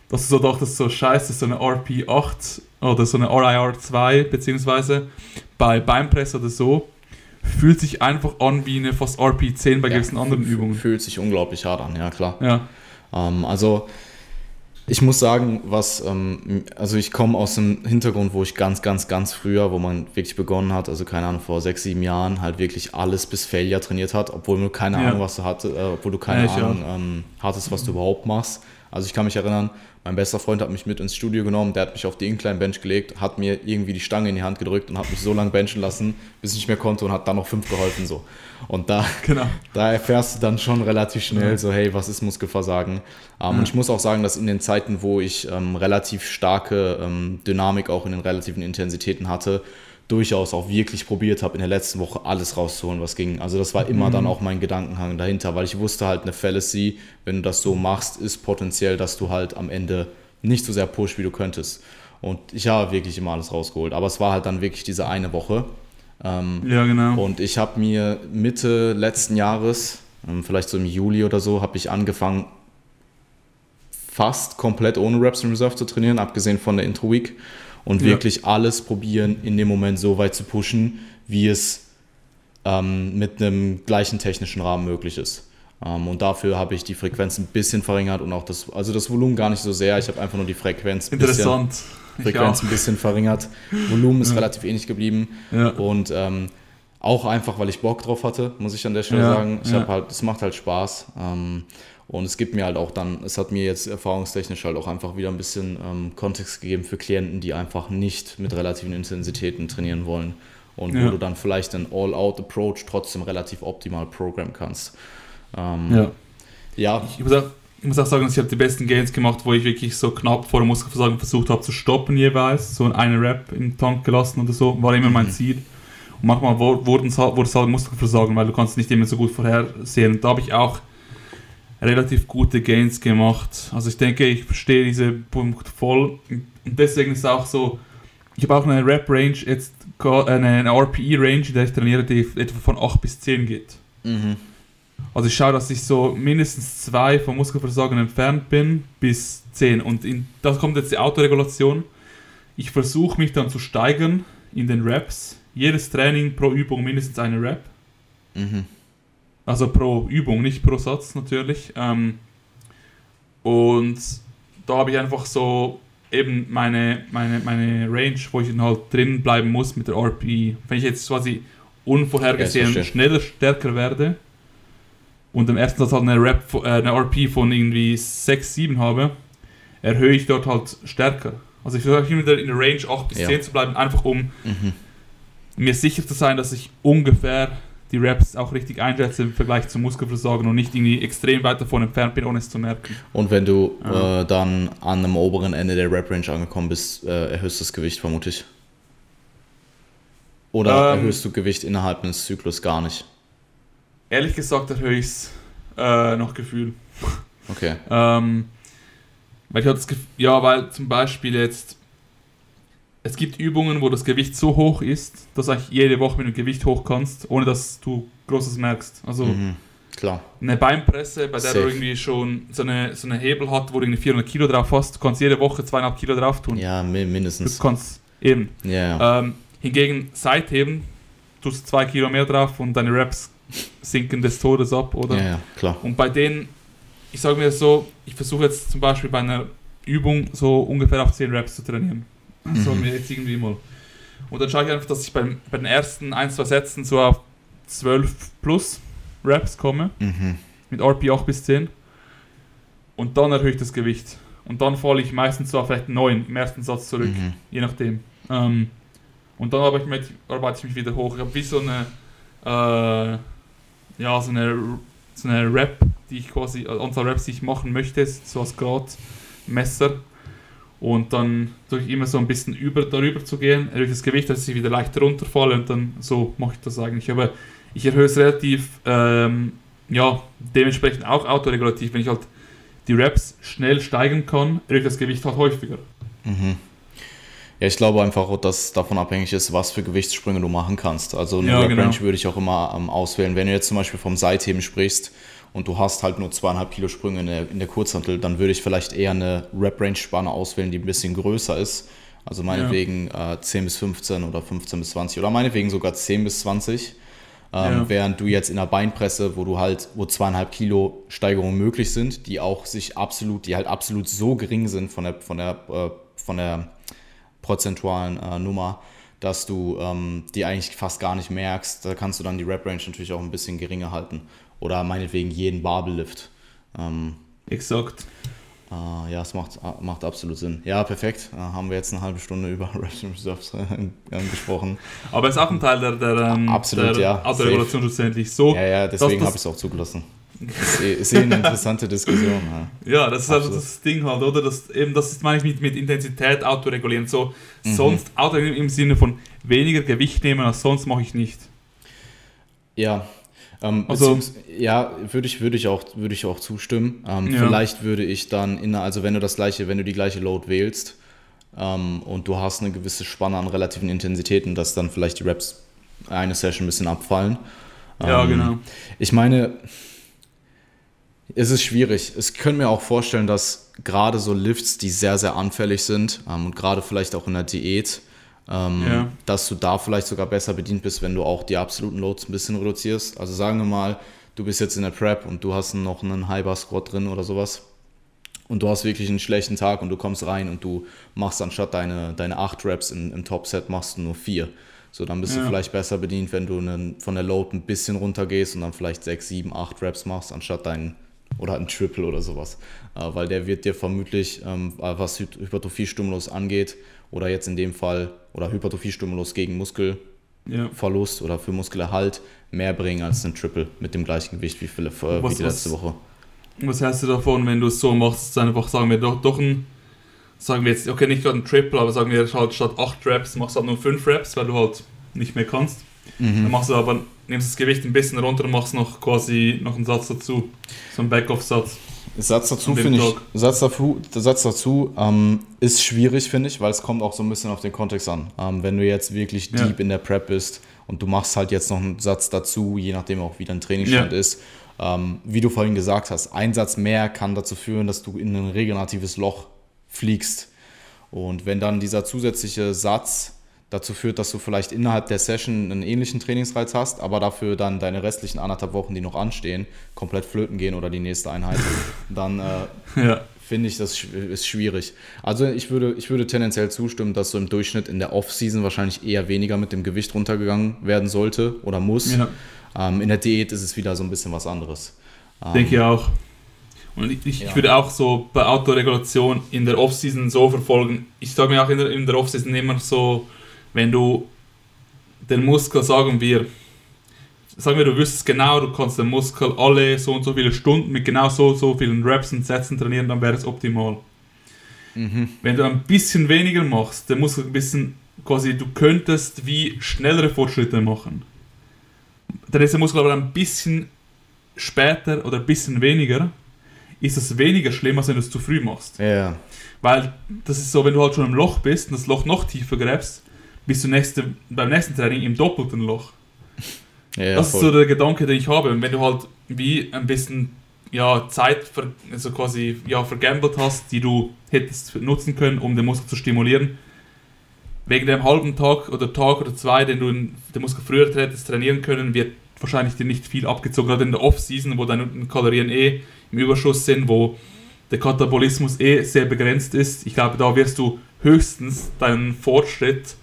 dass du so dachtest, so scheiße, so eine RP8 oder so eine RIR2, beziehungsweise bei Beinpress oder so, fühlt sich einfach an wie eine fast RP10 bei ja, gewissen anderen Übungen. Fühlt sich unglaublich hart an, ja klar. Ja. Ähm, also ich muss sagen, was, ähm, also ich komme aus einem Hintergrund, wo ich ganz, ganz, ganz früher, wo man wirklich begonnen hat, also keine Ahnung, vor sechs, sieben Jahren, halt wirklich alles bis Failure trainiert hat, obwohl du keine ja. Ahnung, was du hattest, äh, obwohl du keine ja, Ahnung ähm, hattest, was du überhaupt machst. Also ich kann mich erinnern, mein bester Freund hat mich mit ins Studio genommen, der hat mich auf die Incline Bench gelegt, hat mir irgendwie die Stange in die Hand gedrückt und hat mich so lange benchen lassen, bis ich nicht mehr konnte und hat dann noch fünf geholfen so. Und da, <laughs> genau. da erfährst du dann schon relativ schnell ja. so, hey, was ist Muskelversagen? Ähm, ja. Und ich muss auch sagen, dass in den Zeiten, wo ich ähm, relativ starke ähm, Dynamik auch in den relativen Intensitäten hatte, durchaus auch wirklich probiert habe, in der letzten Woche alles rauszuholen, was ging. Also das war immer mhm. dann auch mein Gedankenhang dahinter, weil ich wusste halt, eine Fallacy, wenn du das so machst, ist potenziell, dass du halt am Ende nicht so sehr pusht, wie du könntest. Und ich habe wirklich immer alles rausgeholt. Aber es war halt dann wirklich diese eine Woche. Ähm, ja, genau. Und ich habe mir Mitte letzten Jahres, ähm, vielleicht so im Juli oder so, habe ich angefangen, fast komplett ohne Reps in Reserve zu trainieren, abgesehen von der Intro Week und ja. wirklich alles probieren, in dem Moment so weit zu pushen, wie es ähm, mit einem gleichen technischen Rahmen möglich ist. Ähm, und dafür habe ich die Frequenz ein bisschen verringert und auch das, also das Volumen gar nicht so sehr. Ich habe einfach nur die Frequenz ein Interessant. bisschen, Frequenz ein bisschen verringert. Volumen ist ja. relativ ähnlich geblieben. Ja. Und ähm, auch einfach, weil ich Bock drauf hatte, muss ich an der Stelle sagen. Ich habe halt, es macht halt Spaß. Ähm, und es gibt mir halt auch dann, es hat mir jetzt erfahrungstechnisch halt auch einfach wieder ein bisschen ähm, Kontext gegeben für Klienten, die einfach nicht mit relativen Intensitäten trainieren wollen. Und ja. wo du dann vielleicht einen All-Out-Approach trotzdem relativ optimal programmen kannst. Ähm, ja. ja. Ich, muss auch, ich muss auch sagen, ich habe die besten Gains gemacht, wo ich wirklich so knapp vor dem Muskelversagen versucht habe zu stoppen jeweils. So eine Rap im Tank gelassen oder so, war immer mein mhm. Ziel. Und manchmal wurde es halt, halt Muskelversagen, weil du kannst nicht immer so gut vorhersehen. Und da habe ich auch relativ gute Gains gemacht. Also ich denke, ich verstehe diesen Punkt voll. Und deswegen ist es auch so, ich habe auch eine Rap-Range, jetzt eine, RPE-Range, in der ich trainiere, die etwa von 8 bis 10 geht. Mhm. Also ich schaue, dass ich so mindestens zwei vom Muskelversagen entfernt bin, bis 10. Und in, da kommt jetzt die Autoregulation. Ich versuche mich dann zu steigern in den Reps. Jedes Training pro Übung mindestens eine Rep. Mhm. Also pro Übung, nicht pro Satz natürlich. Ähm, und da habe ich einfach so eben meine, meine, meine Range, wo ich dann halt drin bleiben muss mit der RP. Wenn ich jetzt quasi unvorhergesehen ja, schneller, stärker werde und im ersten Satz halt eine, Rap, äh, eine RP von irgendwie 6, 7 habe, erhöhe ich dort halt stärker. Also ich versuche immer wieder in der Range 8 bis ja. 10 zu bleiben, einfach um mhm. mir sicher zu sein, dass ich ungefähr die Raps auch richtig einschätze im Vergleich zum Muskelversagen und nicht irgendwie extrem weit davon entfernt bin, ohne es zu merken. Und wenn du ja. äh, dann an einem oberen Ende der Rap-Range angekommen bist, äh, erhöhst du das Gewicht vermutlich? Oder ähm, erhöhst du Gewicht innerhalb eines Zyklus gar nicht? Ehrlich gesagt erhöhe ich es äh, nach Gefühl. Okay. <laughs> ähm, weil ich hatte das Gefühl, ja, weil zum Beispiel jetzt es gibt Übungen, wo das Gewicht so hoch ist, dass du eigentlich jede Woche mit dem Gewicht hoch kannst, ohne dass du Großes merkst. Also mhm, klar. eine Beinpresse, bei der Safe. du irgendwie schon so eine, so eine Hebel hat, wo du irgendwie 400 Kilo drauf hast, du kannst jede Woche zweieinhalb Kilo drauf tun. Ja, mindestens. Du kannst eben. Ja. Ähm, hingegen Seitheben, tust zwei Kilo mehr drauf und deine Reps sinken des Todes ab, oder? Ja, klar. Und bei denen, ich sage mir so, ich versuche jetzt zum Beispiel bei einer Übung so ungefähr auf 10 Reps zu trainieren. Mhm. So mir jetzt irgendwie mal. Und dann schaue ich einfach, dass ich beim, bei den ersten ein, zwei Sätzen so auf 12 plus Reps komme. Mhm. Mit RP 8 bis 10. Und dann erhöhe ich das Gewicht. Und dann falle ich meistens so auf vielleicht 9 im ersten Satz zurück. Mhm. Je nachdem. Ähm, und dann arbeite ich, mit, arbeite ich mich wieder hoch. Ich habe wie so eine, äh, ja, so eine, so eine Rap, die ich quasi, also Anzahl Raps, die ich machen möchte, so als Gradmesser. Und dann durch immer so ein bisschen über, darüber zu gehen, erhöhe ich das Gewicht, dass ich wieder leicht runterfalle und dann so mache ich das eigentlich. Aber ich erhöhe es relativ, ähm, ja, dementsprechend auch autoregulativ. Wenn ich halt die Reps schnell steigern kann, erhöhe ich das Gewicht halt häufiger. Mhm. Ja, ich glaube einfach, dass davon abhängig ist, was für Gewichtssprünge du machen kannst. Also eine ja, Rep Range genau. würde ich auch immer ähm, auswählen. Wenn du jetzt zum Beispiel vom Seitheben sprichst, und du hast halt nur zweieinhalb Kilo Sprünge in der, in der Kurzhantel, dann würde ich vielleicht eher eine Rep-Range-Spanne auswählen, die ein bisschen größer ist. Also meinetwegen ja. äh, 10 bis 15 oder 15 bis 20 oder meinetwegen sogar 10 bis 20. Ähm, ja. Während du jetzt in der Beinpresse, wo du halt, wo zweieinhalb Kilo Steigerungen möglich sind, die auch sich absolut, die halt absolut so gering sind von der, von der, äh, von der prozentualen äh, Nummer, dass du ähm, die eigentlich fast gar nicht merkst. Da kannst du dann die Rep-Range natürlich auch ein bisschen geringer halten oder meinetwegen jeden Barbellift. Ähm, Exakt. Uh, ja, es macht, macht absolut Sinn. Ja, perfekt. Uh, haben wir jetzt eine halbe Stunde über <laughs> Reps Reserves äh, gesprochen. Aber es ist auch ein Teil der, der, ähm, absolut, der ja, Autoregulation schlussendlich so. Ja, ja, deswegen habe ich es auch zugelassen. Das ist eh eine interessante Diskussion. Ja, ja das ist also das Ding halt, oder? Das, eben, das ist, meine ich, mit, mit Intensität autoregulieren. So, mhm. sonst autoregulieren im Sinne von weniger Gewicht nehmen als sonst mache ich nicht. Ja, ähm, also, ja, würde ich, würde ich, auch, würde ich auch zustimmen. Ähm, ja. Vielleicht würde ich dann, in, also wenn du das gleiche, wenn du die gleiche Load wählst ähm, und du hast eine gewisse Spanne an relativen Intensitäten, dass dann vielleicht die Reps eine Session ein bisschen abfallen. Ja, ähm, genau. Ich meine, es ist schwierig. Ich könnte mir auch vorstellen, dass gerade so Lifts, die sehr, sehr anfällig sind ähm, und gerade vielleicht auch in der Diät, ähm, ja. dass du da vielleicht sogar besser bedient bist, wenn du auch die absoluten Loads ein bisschen reduzierst. Also sagen wir mal, du bist jetzt in der Prep und du hast noch einen High Squat drin oder sowas und du hast wirklich einen schlechten Tag und du kommst rein und du machst anstatt deine, deine 8 Reps im, im Top-Set machst du nur 4. So, dann bist ja. du vielleicht besser bedient, wenn du einen, von der Load ein bisschen runtergehst und dann vielleicht 6, 7, 8 Reps machst, anstatt deinen oder ein Triple oder sowas. Äh, weil der wird dir vermutlich, ähm, was Hypertrophie-Stimulus angeht, oder jetzt in dem Fall, oder Hypertrophie-Stimulus gegen Muskelverlust ja. oder für Muskelerhalt, mehr bringen als ein Triple mit dem gleichen Gewicht wie, für, für, was, wie die letzte Woche. Was hältst du davon, wenn du es so machst, einfach sagen wir doch, doch ein, sagen wir jetzt, okay, nicht gerade ein Triple, aber sagen wir halt statt 8 Reps machst du halt nur 5 Reps, weil du halt nicht mehr kannst. Mhm. Dann machst du aber, nimmst das Gewicht ein bisschen runter und machst noch quasi noch einen Satz dazu. So einen Backoff-Satz. Satz dazu finde ich, Satz dazu, der Satz dazu ähm, ist schwierig, finde ich, weil es kommt auch so ein bisschen auf den Kontext an. Ähm, wenn du jetzt wirklich ja. deep in der Prep bist und du machst halt jetzt noch einen Satz dazu, je nachdem auch wie dein Trainingsstand ja. ist, ähm, wie du vorhin gesagt hast, ein Satz mehr kann dazu führen, dass du in ein regeneratives Loch fliegst. Und wenn dann dieser zusätzliche Satz dazu führt, dass du vielleicht innerhalb der Session einen ähnlichen Trainingsreiz hast, aber dafür dann deine restlichen anderthalb Wochen, die noch anstehen, komplett flöten gehen oder die nächste Einheit, <laughs> dann äh, ja. finde ich, das ist schwierig. Also ich würde, ich würde tendenziell zustimmen, dass so im Durchschnitt in der Off-Season wahrscheinlich eher weniger mit dem Gewicht runtergegangen werden sollte oder muss. Ja. Ähm, in der Diät ist es wieder so ein bisschen was anderes. Ähm, Denke ich auch. Und ich, ich, ja. ich, würde auch so bei Autoregulation in der Off-Season so verfolgen. Ich sage mir auch in der, in der Off-Season immer so, wenn du den Muskel, sagen wir, sagen wir, du wüsstest genau, du kannst den Muskel alle so und so viele Stunden mit genau so und so vielen Reps und Sätzen trainieren, dann wäre es optimal. Mhm. Wenn du ein bisschen weniger machst, den Muskel ein bisschen, quasi, du könntest wie schnellere Fortschritte machen. Dann ist der Muskel aber ein bisschen später oder ein bisschen weniger, ist das weniger schlimm, als wenn du es zu früh machst. Ja. Weil das ist so, wenn du halt schon im Loch bist und das Loch noch tiefer gräbst, bist du nächste, beim nächsten Training im doppelten Loch. <laughs> Ja, das voll. ist so der Gedanke, den ich habe. Und wenn du halt wie ein bisschen ja, Zeit ver, also quasi, ja, vergambelt hast, die du hättest nutzen können, um den Muskel zu stimulieren, wegen dem halben Tag oder Tag oder zwei, den du den Muskel früher hättest trainieren können, wird wahrscheinlich dir nicht viel abgezogen, gerade in der Off-Season, wo deine Kalorien eh im Überschuss sind, wo der Katabolismus eh sehr begrenzt ist. Ich glaube, da wirst du höchstens deinen Fortschritt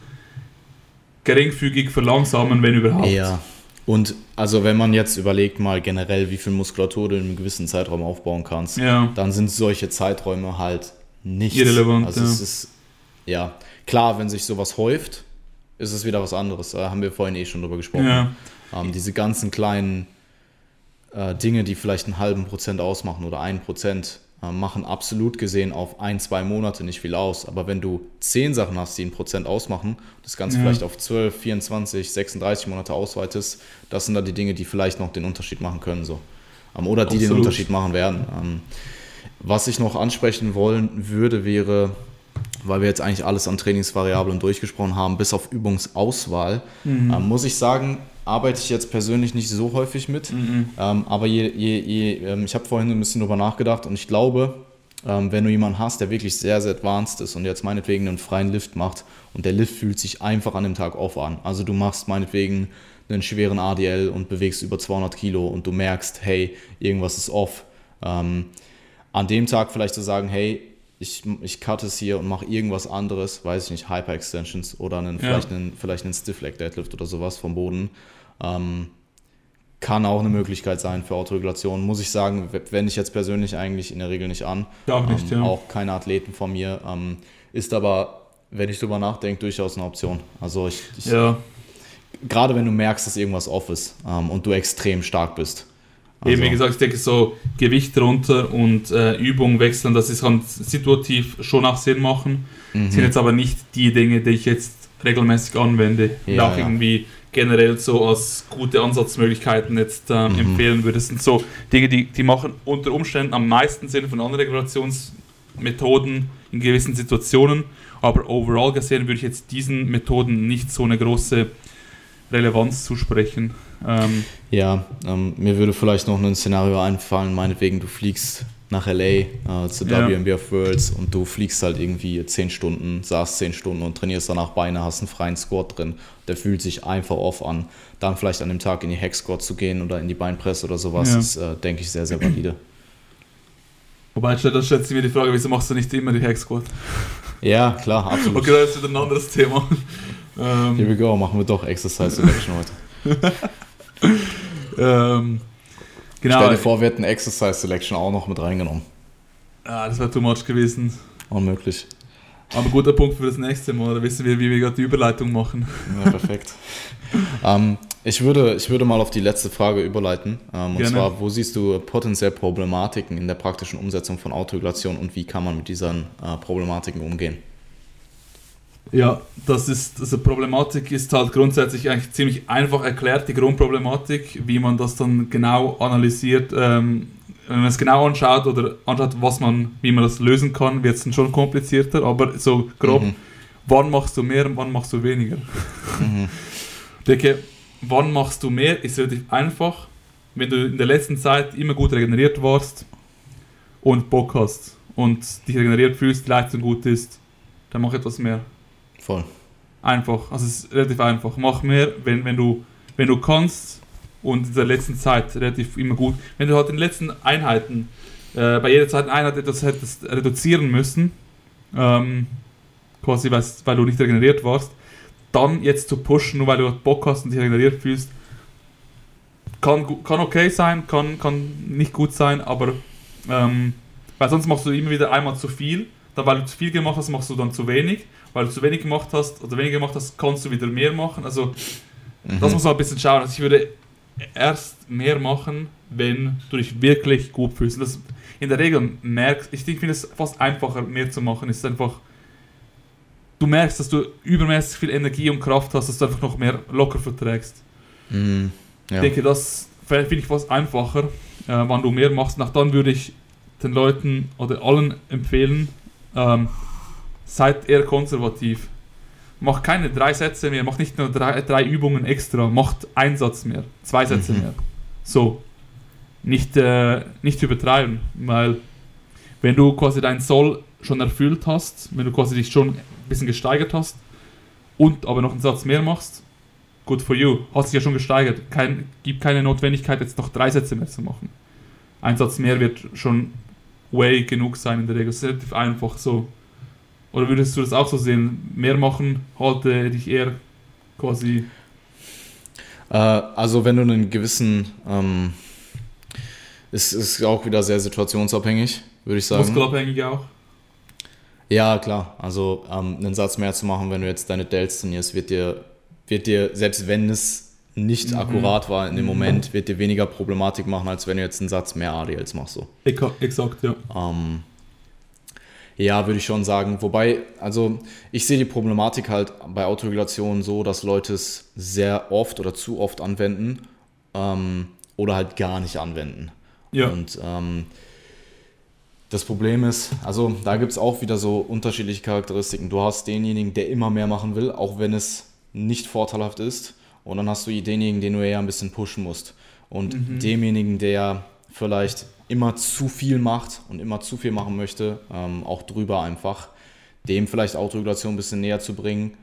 geringfügig verlangsamen, wenn überhaupt. Ja. Und also wenn man jetzt überlegt mal generell, wie viel Muskulatur du in einem gewissen Zeitraum aufbauen kannst, ja. dann sind solche Zeiträume halt nicht irrelevant. Also ja. es ist ja klar, wenn sich sowas häuft, ist es wieder was anderes. Da haben wir vorhin eh schon drüber gesprochen. Ja. Ähm, diese ganzen kleinen äh, Dinge, die vielleicht einen halben Prozent ausmachen oder einen Prozent, machen absolut gesehen auf ein, zwei Monate nicht viel aus. Aber wenn du zehn Sachen hast, die ein Prozent ausmachen, das Ganze ja. vielleicht auf 12, 24, 36 Monate ausweitest, das sind dann die Dinge, die vielleicht noch den Unterschied machen können. So. Ähm, oder die absolut. den Unterschied machen werden. Ähm, was ich noch ansprechen wollen würde, wäre, weil wir jetzt eigentlich alles an Trainingsvariablen durchgesprochen haben, bis auf Übungsauswahl, mhm. ähm, muss ich sagen, arbeite ich jetzt persönlich nicht so häufig mit. Mhm. Ähm, aber je, je, je ähm, ich habe vorhin ein bisschen drüber nachgedacht und ich glaube, ähm, wenn du jemanden hast, der wirklich sehr, sehr advanced ist und jetzt meinetwegen einen freien Lift macht und der Lift fühlt sich einfach an dem Tag off an. Also du machst meinetwegen einen schweren ADL und bewegst über 200 Kilo und du merkst, hey, irgendwas ist off. Ähm, an dem Tag vielleicht zu sagen, hey, ich, ich cut es hier und mache irgendwas anderes, weiß ich nicht, Hyper Extensions oder einen, ja. vielleicht einen, vielleicht einen Stiff Leg Deadlift oder sowas vom Boden. Ähm, kann auch eine Möglichkeit sein für Autoregulation. Muss ich sagen, wende ich jetzt persönlich eigentlich in der Regel nicht an. Auch nicht, ähm, ja. Auch keine Athleten von mir. Ähm, ist aber, wenn ich drüber nachdenke, durchaus eine Option. Also ich, ich Ja, gerade wenn du merkst, dass irgendwas off ist ähm, und du extrem stark bist. Eben, Also- wie gesagt, ich denke so Gewicht runter und äh, Übung wechseln, das ist, situativ schon auch Sinn machen. Mhm. Sind jetzt aber nicht die Dinge, die ich jetzt regelmäßig anwende und Ja, auch ja. irgendwie generell so als gute Ansatzmöglichkeiten jetzt ähm, Mhm. empfehlen würde. Das sind so Dinge, die, die machen unter Umständen am meisten Sinn von anderen Regulationsmethoden in gewissen Situationen, aber overall gesehen würde ich jetzt diesen Methoden nicht so eine große Relevanz zusprechen. Ähm, Ja, ähm, mir würde vielleicht noch ein Szenario einfallen, meinetwegen du fliegst nach LA äh, Ja. WMBF Worlds und du fliegst halt irgendwie 10 Stunden, saßt 10 Stunden und trainierst danach Beine, hast einen freien Squat drin, der fühlt sich einfach off an. Dann vielleicht an dem Tag in die Hack Squat zu gehen oder in die Beinpresse oder sowas, Ja. ist, äh, denke ich, sehr, sehr valide. Wobei, da stellt sich mir die Frage, wieso machst du nicht immer die Hack Squat? Ja, klar, absolut. Okay, das ist wieder ein anderes Thema. Here ähm, we go, machen wir doch Exercise Selection heute. <laughs> ähm, genau. Stell dir vor, wir hätten Exercise Selection auch noch mit reingenommen. Ah, das wäre too much gewesen. Unmöglich. Aber guter Punkt für das nächste Mal. Da wissen wir, wie wir gerade die Überleitung machen. Ja, perfekt. <laughs> ähm, ich, würde, ich würde mal auf die letzte Frage überleiten. Ähm, und zwar, wo siehst du potenziell Problematiken in der praktischen Umsetzung von Autoregulation und wie kann man mit diesen äh, Problematiken umgehen? Ja, das ist, also Problematik ist halt grundsätzlich eigentlich ziemlich einfach erklärt, die Grundproblematik, wie man das dann genau analysiert. Ähm, wenn man es genau anschaut oder anschaut, was man, wie man das lösen kann, wird es dann schon komplizierter, aber so grob, Mhm. wann machst du mehr und wann machst du weniger? Mhm. <laughs> Ich denke, wann machst du mehr, ist relativ einfach. Wenn du in der letzten Zeit immer gut regeneriert warst und Bock hast und dich regeneriert fühlst, die Leistung gut ist, dann mach etwas mehr. Voll. Einfach. Also es ist relativ einfach. Mach mehr, wenn, wenn, du, wenn du kannst und in der letzten Zeit relativ immer gut. Wenn du halt in den letzten Einheiten äh, bei jeder zweiten Einheit etwas hättest reduzieren müssen, ähm, quasi weil, du nicht regeneriert warst, dann jetzt zu pushen, nur weil du halt Bock hast und dich regeneriert fühlst, kann, kann okay sein, kann, kann nicht gut sein, aber ähm, weil sonst machst du immer wieder einmal zu viel. Dann, weil du zu viel gemacht hast, machst du dann zu wenig. Weil du zu wenig gemacht hast oder weniger gemacht hast, kannst du wieder mehr machen. Also Mhm. das muss man ein bisschen schauen. Also ich würde erst mehr machen, wenn du dich wirklich gut fühlst. Und Das in der Regel merkst, ich finde es fast einfacher, mehr zu machen. Ist einfach, du merkst, dass du übermäßig viel Energie und Kraft hast, dass du einfach noch mehr locker verträgst. Mhm. Ja. Ich denke, das finde ich fast einfacher, äh, wann du mehr machst. Nach dann würde ich den Leuten oder allen empfehlen, ähm, seid eher konservativ. Macht keine drei Sätze mehr, macht nicht nur drei, drei Übungen extra, macht einen Satz mehr, zwei Sätze Mhm. mehr. So. Nicht, äh, nicht übertreiben, weil wenn du quasi dein Soll schon erfüllt hast, wenn du quasi dich schon ein bisschen gesteigert hast und aber noch einen Satz mehr machst, good for you. Hast dich ja schon gesteigert. Kein, gibt keine Notwendigkeit, jetzt noch drei Sätze mehr zu machen. Ein Satz mehr wird schon way genug sein in der Regel. Das ist relativ einfach so. Oder würdest du das auch so sehen? Mehr machen, halte dich eher quasi. Äh, also wenn du einen gewissen, ähm, es ist auch wieder sehr situationsabhängig, würde ich sagen. Muskelabhängig auch. Ja, klar. Also ähm, einen Satz mehr zu machen, wenn du jetzt deine Delts trainierst, wird dir, wird dir, selbst wenn es nicht Mhm. akkurat war in dem Mhm. Moment, wird dir weniger Problematik machen, als wenn du jetzt einen Satz mehr ADLs machst. So. Exakt, ja. Ähm, ja, würde ich schon sagen. Wobei, also ich sehe die Problematik halt bei Autoregulation so, dass Leute es sehr oft oder zu oft anwenden ähm, oder halt gar nicht anwenden. Ja. Und ähm, das Problem ist, also da gibt es auch wieder so unterschiedliche Charakteristiken. Du hast denjenigen, der immer mehr machen will, auch wenn es nicht vorteilhaft ist. Und dann hast du denjenigen, den du eher ein bisschen pushen musst. Und Mhm. demjenigen, der vielleicht immer zu viel macht und immer zu viel machen möchte, ähm, auch drüber einfach, dem vielleicht Autoregulation ein bisschen näher zu bringen,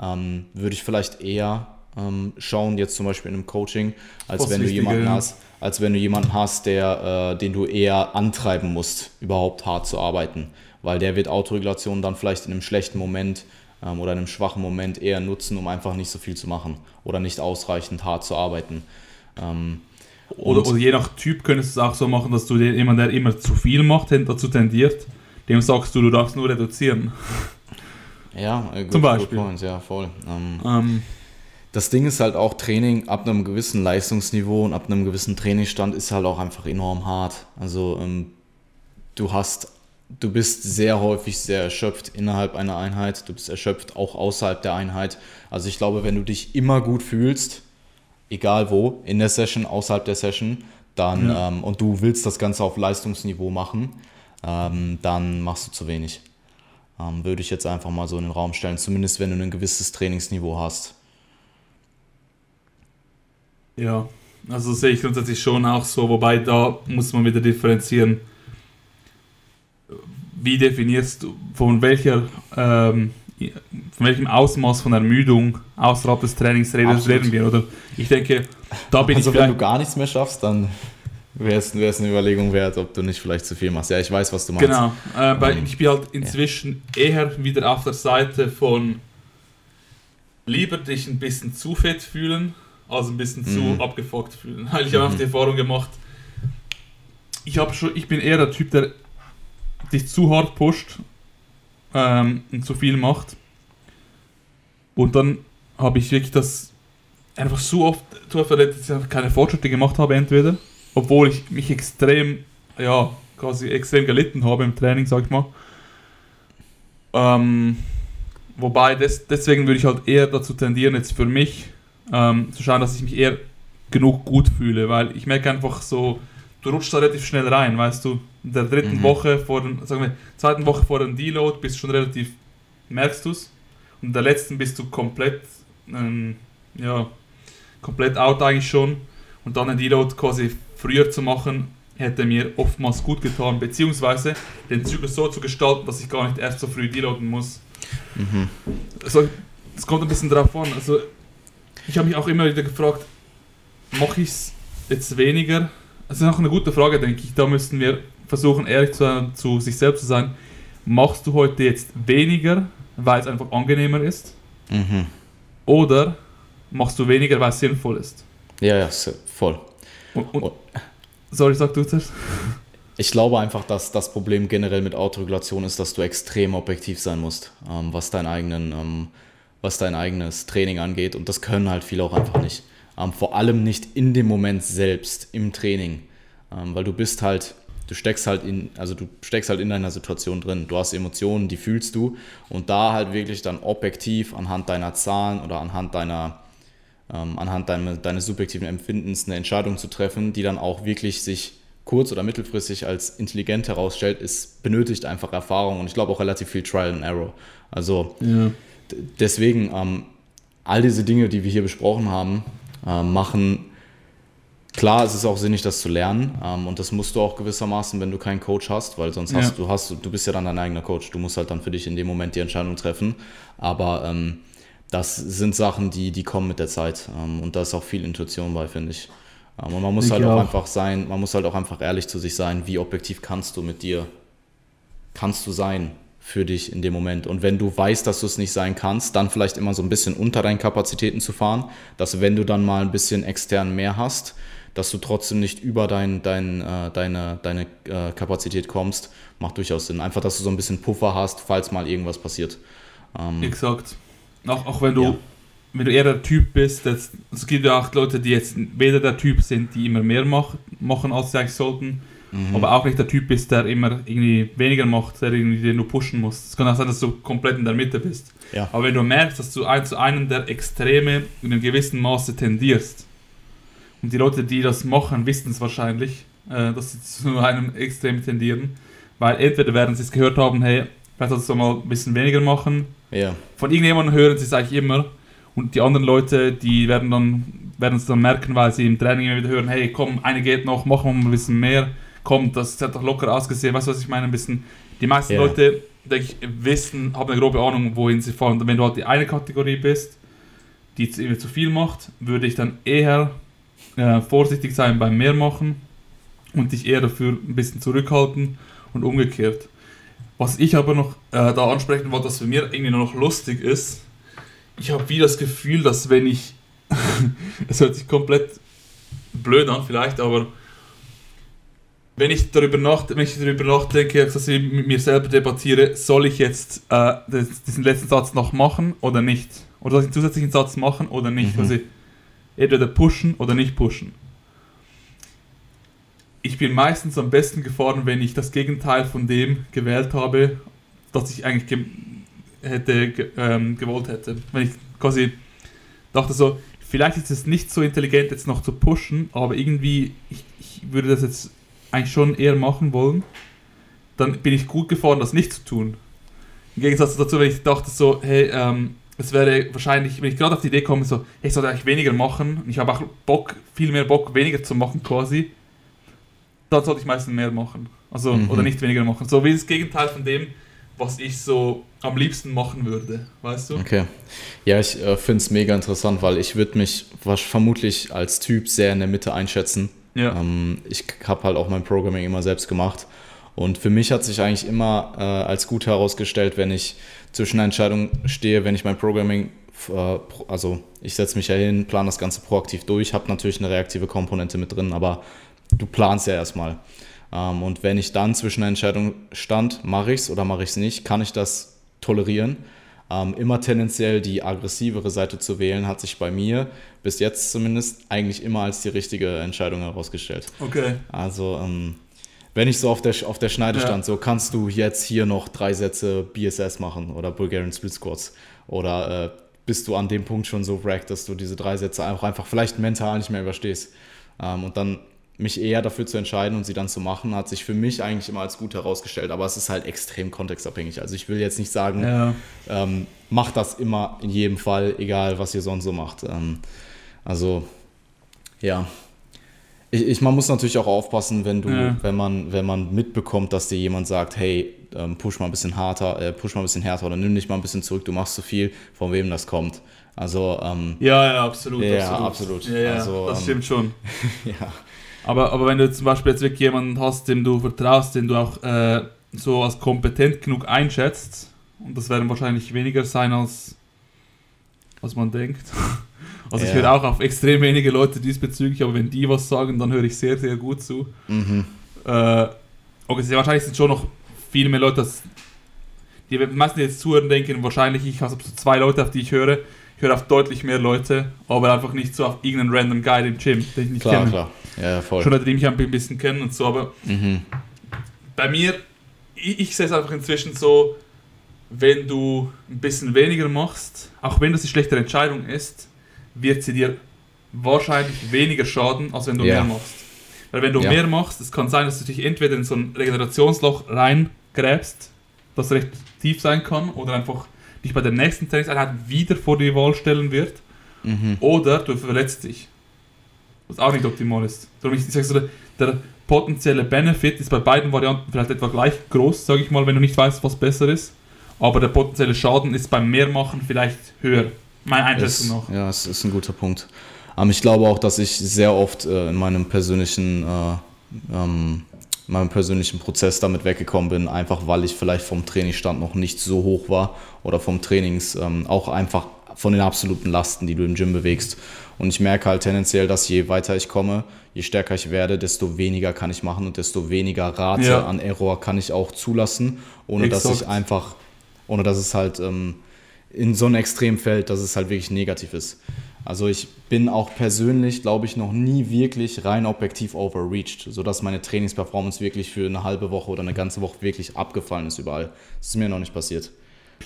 ähm, würde ich vielleicht eher ähm, schauen, jetzt zum Beispiel in einem Coaching, als wenn du jemanden hast, als wenn du jemanden hast, der, äh, den du eher antreiben musst, überhaupt hart zu arbeiten. Weil der wird Autoregulation dann vielleicht in einem schlechten Moment ähm, oder in einem schwachen Moment eher nutzen, um einfach nicht so viel zu machen oder nicht ausreichend hart zu arbeiten. Ähm, Oder, oder, je nach Typ könntest du es auch so machen, dass du jemand, der immer zu viel macht, dazu tendiert, dem sagst du, du darfst nur reduzieren. Ja, äh, good, zum Beispiel. Point, ja, voll. Ähm, ähm, das Ding ist halt auch Training ab einem gewissen Leistungsniveau und ab einem gewissen Trainingsstand ist halt auch einfach enorm hart. Also ähm, du hast, du bist sehr häufig sehr erschöpft innerhalb einer Einheit, du bist erschöpft auch außerhalb der Einheit. Also ich glaube, wenn du dich immer gut fühlst, egal wo, in der Session, außerhalb der Session, dann ja. ähm, und du willst das Ganze auf Leistungsniveau machen, ähm, dann machst du zu wenig. Ähm, würde ich jetzt einfach mal so in den Raum stellen, zumindest wenn du ein gewisses Trainingsniveau hast. Ja, also sehe ich grundsätzlich schon auch so, wobei da muss man wieder differenzieren. Wie definierst du, von welcher, ähm, von welchem Ausmaß von Ermüdung außerhalb des Trainings reden wir? Oder ich denke, da bin also ich. Also wenn du gar nichts mehr schaffst, dann wäre es eine Überlegung wert, ob du nicht vielleicht zu viel machst. Ja, ich weiß, was du meinst. Genau, äh, weil um, ich bin halt inzwischen ja. eher wieder auf der Seite von lieber dich ein bisschen zu fett fühlen als ein bisschen mhm. zu abgefuckt fühlen. <laughs> Weil ich mhm. habe die Erfahrung gemacht, ich, schon, ich bin eher der Typ, der dich zu hart pusht ähm, und zu viel macht. Und dann habe ich wirklich das einfach so oft, zu oft erlebt, dass ich keine Fortschritte gemacht habe, entweder, obwohl ich mich extrem, ja, quasi extrem gelitten habe im Training, sag ich mal. Ähm, wobei, des, deswegen würde ich halt eher dazu tendieren, jetzt für mich ähm, zu schauen, dass ich mich eher genug gut fühle, weil ich merke einfach so, du rutschst da relativ schnell rein, weißt du. In der dritten mhm. Woche vor dem, sagen wir, zweiten Woche vor dem Deload bist du schon relativ, merkst du es. Und in der letzten bist du komplett, ähm, ja, komplett out eigentlich schon. Und dann den Deload quasi früher zu machen, hätte mir oftmals gut getan, beziehungsweise den Zyklus so zu gestalten, dass ich gar nicht erst so früh deloaden muss. Mhm. Also, es kommt ein bisschen drauf an. Also, ich habe mich auch immer wieder gefragt, mache ich es jetzt weniger? Das ist auch eine gute Frage, denke ich. Da müssten wir versuchen, ehrlich zu, zu sich selbst zu sein. Machst du heute jetzt weniger, weil es einfach angenehmer ist? Mhm. Oder machst du weniger, weil es sinnvoll ist? Ja, ja, voll. Und, und, sorry, sag du das. Ich glaube einfach, dass das Problem generell mit Autoregulation ist, dass du extrem objektiv sein musst, ähm, was deinen eigenen ähm, was dein eigenes Training angeht. Und das können halt viele auch einfach nicht. Ähm, vor allem nicht in dem Moment selbst, im Training. Ähm, weil du bist halt, du steckst halt in, also du steckst halt in deiner Situation drin. Du hast Emotionen, die fühlst du. Und da halt wirklich dann objektiv anhand deiner Zahlen oder anhand deiner, ähm, anhand deine, deines subjektiven Empfindens eine Entscheidung zu treffen, die dann auch wirklich sich kurz- oder mittelfristig als intelligent herausstellt, ist, benötigt einfach Erfahrung und ich glaube auch relativ viel Trial and Error. Also ja deswegen, ähm, all diese Dinge, die wir hier besprochen haben, äh, machen, klar, es ist auch sinnig, das zu lernen. Ähm, und das musst du auch gewissermaßen, wenn du keinen Coach hast, weil sonst hast ja. du, hast, du bist ja dann dein eigener Coach. Du musst halt dann für dich in dem Moment die Entscheidung treffen. Aber ähm, das sind Sachen, die, die kommen mit der Zeit. Ähm, und da ist auch viel Intuition bei, finde ich. Ähm, und man muss ich halt auch, auch einfach sein, man muss halt auch einfach ehrlich zu sich sein, wie objektiv kannst du mit dir, kannst du sein für dich in dem Moment. Und wenn du weißt, dass du es nicht sein kannst, dann vielleicht immer so ein bisschen unter deinen Kapazitäten zu fahren, dass wenn du dann mal ein bisschen extern mehr hast, dass du trotzdem nicht über dein, dein, äh, deine, deine äh, Kapazität kommst, macht durchaus Sinn. Einfach, dass du so ein bisschen Puffer hast, falls mal irgendwas passiert. Ähm, Exakt. Auch, auch wenn du ja. wenn du eher der Typ bist, das, es gibt ja auch Leute, die jetzt weder der Typ sind, die immer mehr mach, machen, als sie eigentlich sollten, Mhm. Aber auch nicht der Typ bist, der immer irgendwie weniger macht, der irgendwie den du pushen musst. Es kann auch sein, dass du komplett in der Mitte bist. Ja. Aber wenn du merkst, dass du ein, zu einem der Extreme in einem gewissen Maße tendierst, und die Leute, die das machen, wissen es wahrscheinlich, äh, dass sie <laughs> zu einem Extrem tendieren, weil entweder werden sie es gehört haben, hey, vielleicht solltest du mal ein bisschen weniger machen. Ja. Von irgendjemandem hören sie es eigentlich immer. Und die anderen Leute, die werden dann werden es dann merken, weil sie im Training immer wieder hören, hey, komm, eine geht noch, machen wir mal ein bisschen mehr kommt, das hat doch locker ausgesehen. Weißt du, was ich meine? Ein bisschen, die meisten yeah. Leute, denke ich, wissen, haben eine grobe Ahnung, wohin sie fahren. Und wenn du halt die eine Kategorie bist, die zu viel macht, würde ich dann eher äh, vorsichtig sein beim Mehrmachen und dich eher dafür ein bisschen zurückhalten und umgekehrt. Was ich aber noch äh, da ansprechen wollte, was für mich irgendwie noch lustig ist, ich habe wie das Gefühl, dass wenn ich, <laughs> es hört sich komplett blöd an vielleicht, aber wenn ich darüber, nach, wenn ich darüber nachdenke, dass ich mit mir selber debattiere, soll ich jetzt äh, diesen letzten Satz noch machen oder nicht? Oder soll ich einen zusätzlichen Satz machen oder nicht? Mhm. Also entweder pushen oder nicht pushen. Ich bin meistens am besten gefahren, wenn ich das Gegenteil von dem gewählt habe, das ich eigentlich ge hätte ge ähm, gewollt hätte. Wenn ich quasi dachte so, vielleicht ist es nicht so intelligent jetzt noch zu pushen, aber irgendwie, ich, ich würde das jetzt eigentlich schon eher machen wollen, dann bin ich gut gefahren, das nicht zu tun. Im Gegensatz dazu, wenn ich dachte so, hey, ähm, es wäre wahrscheinlich, wenn ich gerade auf die Idee komme, so, ich sollte eigentlich weniger machen, und ich habe auch Bock, viel mehr Bock, weniger zu machen quasi, dann sollte ich meistens mehr machen. Also, mhm. oder nicht weniger machen. So wie das Gegenteil von dem, was ich so am liebsten machen würde, weißt du? Okay. Ja, ich äh, finde es mega interessant, weil ich würde mich vermutlich als Typ sehr in der Mitte einschätzen. Ja. Ähm, ich habe halt auch mein Programming immer selbst gemacht. Und für mich hat sich eigentlich immer äh, als gut herausgestellt, wenn ich zwischen einer Entscheidung stehe, wenn ich mein Programming, äh, also ich setze mich ja hin, plane das Ganze proaktiv durch, habe natürlich eine reaktive Komponente mit drin, aber du planst ja erstmal. Ähm, und wenn ich dann zwischen einer Entscheidung stand, mache ich es oder mache ich es nicht, kann ich das tolerieren. Ähm, immer tendenziell die aggressivere Seite zu wählen, hat sich bei mir bis jetzt zumindest eigentlich immer als die richtige Entscheidung herausgestellt. Okay. Also, ähm, wenn ich so auf der, auf der Schneide ja. stand, so kannst du jetzt hier noch drei Sätze BSS machen oder Bulgarian Split Squats oder äh, bist du an dem Punkt schon so wrecked, dass du diese drei Sätze auch einfach vielleicht mental nicht mehr überstehst. Ähm, und dann mich eher dafür zu entscheiden und sie dann zu machen, hat sich für mich eigentlich immer als gut herausgestellt. Aber es ist halt extrem kontextabhängig. Also ich will jetzt nicht sagen, ja. ähm, macht das immer in jedem Fall, egal was ihr sonst so macht. Ähm, also ja. Ich, ich, man muss natürlich auch aufpassen, wenn du, ja. wenn man, wenn man mitbekommt, dass dir jemand sagt, hey, ähm, push mal ein bisschen harter, äh, push mal ein bisschen härter oder nimm dich mal ein bisschen zurück, du machst zu viel, von wem das kommt. Also ähm, ja, ja, absolut, ja, absolut, absolut. Ja, ja, also, das stimmt schon. <laughs> ja. Aber, aber wenn du zum Beispiel jetzt wirklich jemanden hast, dem du vertraust, den du auch äh, so als kompetent genug einschätzt, und das werden wahrscheinlich weniger sein, als, als man denkt. <laughs> Also ja. ich höre auch auf extrem wenige Leute diesbezüglich, aber wenn die was sagen, dann höre ich sehr, sehr gut zu. Mhm. Äh, okay, wahrscheinlich sind schon noch viel mehr Leute, dass die meisten, die jetzt zuhören, denken wahrscheinlich, ich habe so zwei Leute, auf die ich höre. Ich höre auf deutlich mehr Leute, aber einfach nicht so auf irgendeinen random Guy im Gym, den ich nicht klar, kenne. Klar, ja, voll. Schon Leute, die mich ein bisschen kennen und so, aber mhm. bei mir, ich, ich sehe es einfach inzwischen so, wenn du ein bisschen weniger machst, auch wenn das eine schlechtere Entscheidung ist, wird sie dir wahrscheinlich weniger schaden, als wenn du yeah. mehr machst. Weil wenn du yeah. mehr machst, es kann sein, dass du dich entweder in so ein Regenerationsloch reingräbst, das recht tief sein kann, oder einfach dich bei der nächsten Trainingseinheit wieder vor die Wahl stellen wird, mhm. oder du verletzt dich. Was auch nicht optimal ist. Darum ich sage so, der, der potenzielle Benefit ist bei beiden Varianten vielleicht etwa gleich groß, sage ich mal, wenn du nicht weißt, was besser ist. Aber der potenzielle Schaden ist beim Mehrmachen vielleicht höher. Meine Einschätzung noch. Ja, es ist ein guter Punkt. Aber ich glaube auch, dass ich sehr oft äh, in meinem persönlichen, äh, ähm, meinem persönlichen Prozess damit weggekommen bin, einfach weil ich vielleicht vom Trainingsstand noch nicht so hoch war oder vom Trainings ähm, auch einfach von den absoluten Lasten, die du im Gym bewegst. Und ich merke halt tendenziell, dass je weiter ich komme, je stärker ich werde, desto weniger kann ich machen und desto weniger Rate ja. an Error kann ich auch zulassen, ohne Exakt. dass ich einfach, ohne dass es halt ähm, in so ein Extrem fällt, dass es halt wirklich negativ ist. Also ich bin auch persönlich, glaube ich, noch nie wirklich rein objektiv overreached, sodass meine Trainingsperformance wirklich für eine halbe Woche oder eine ganze Woche wirklich abgefallen ist überall. Das ist mir noch nicht passiert.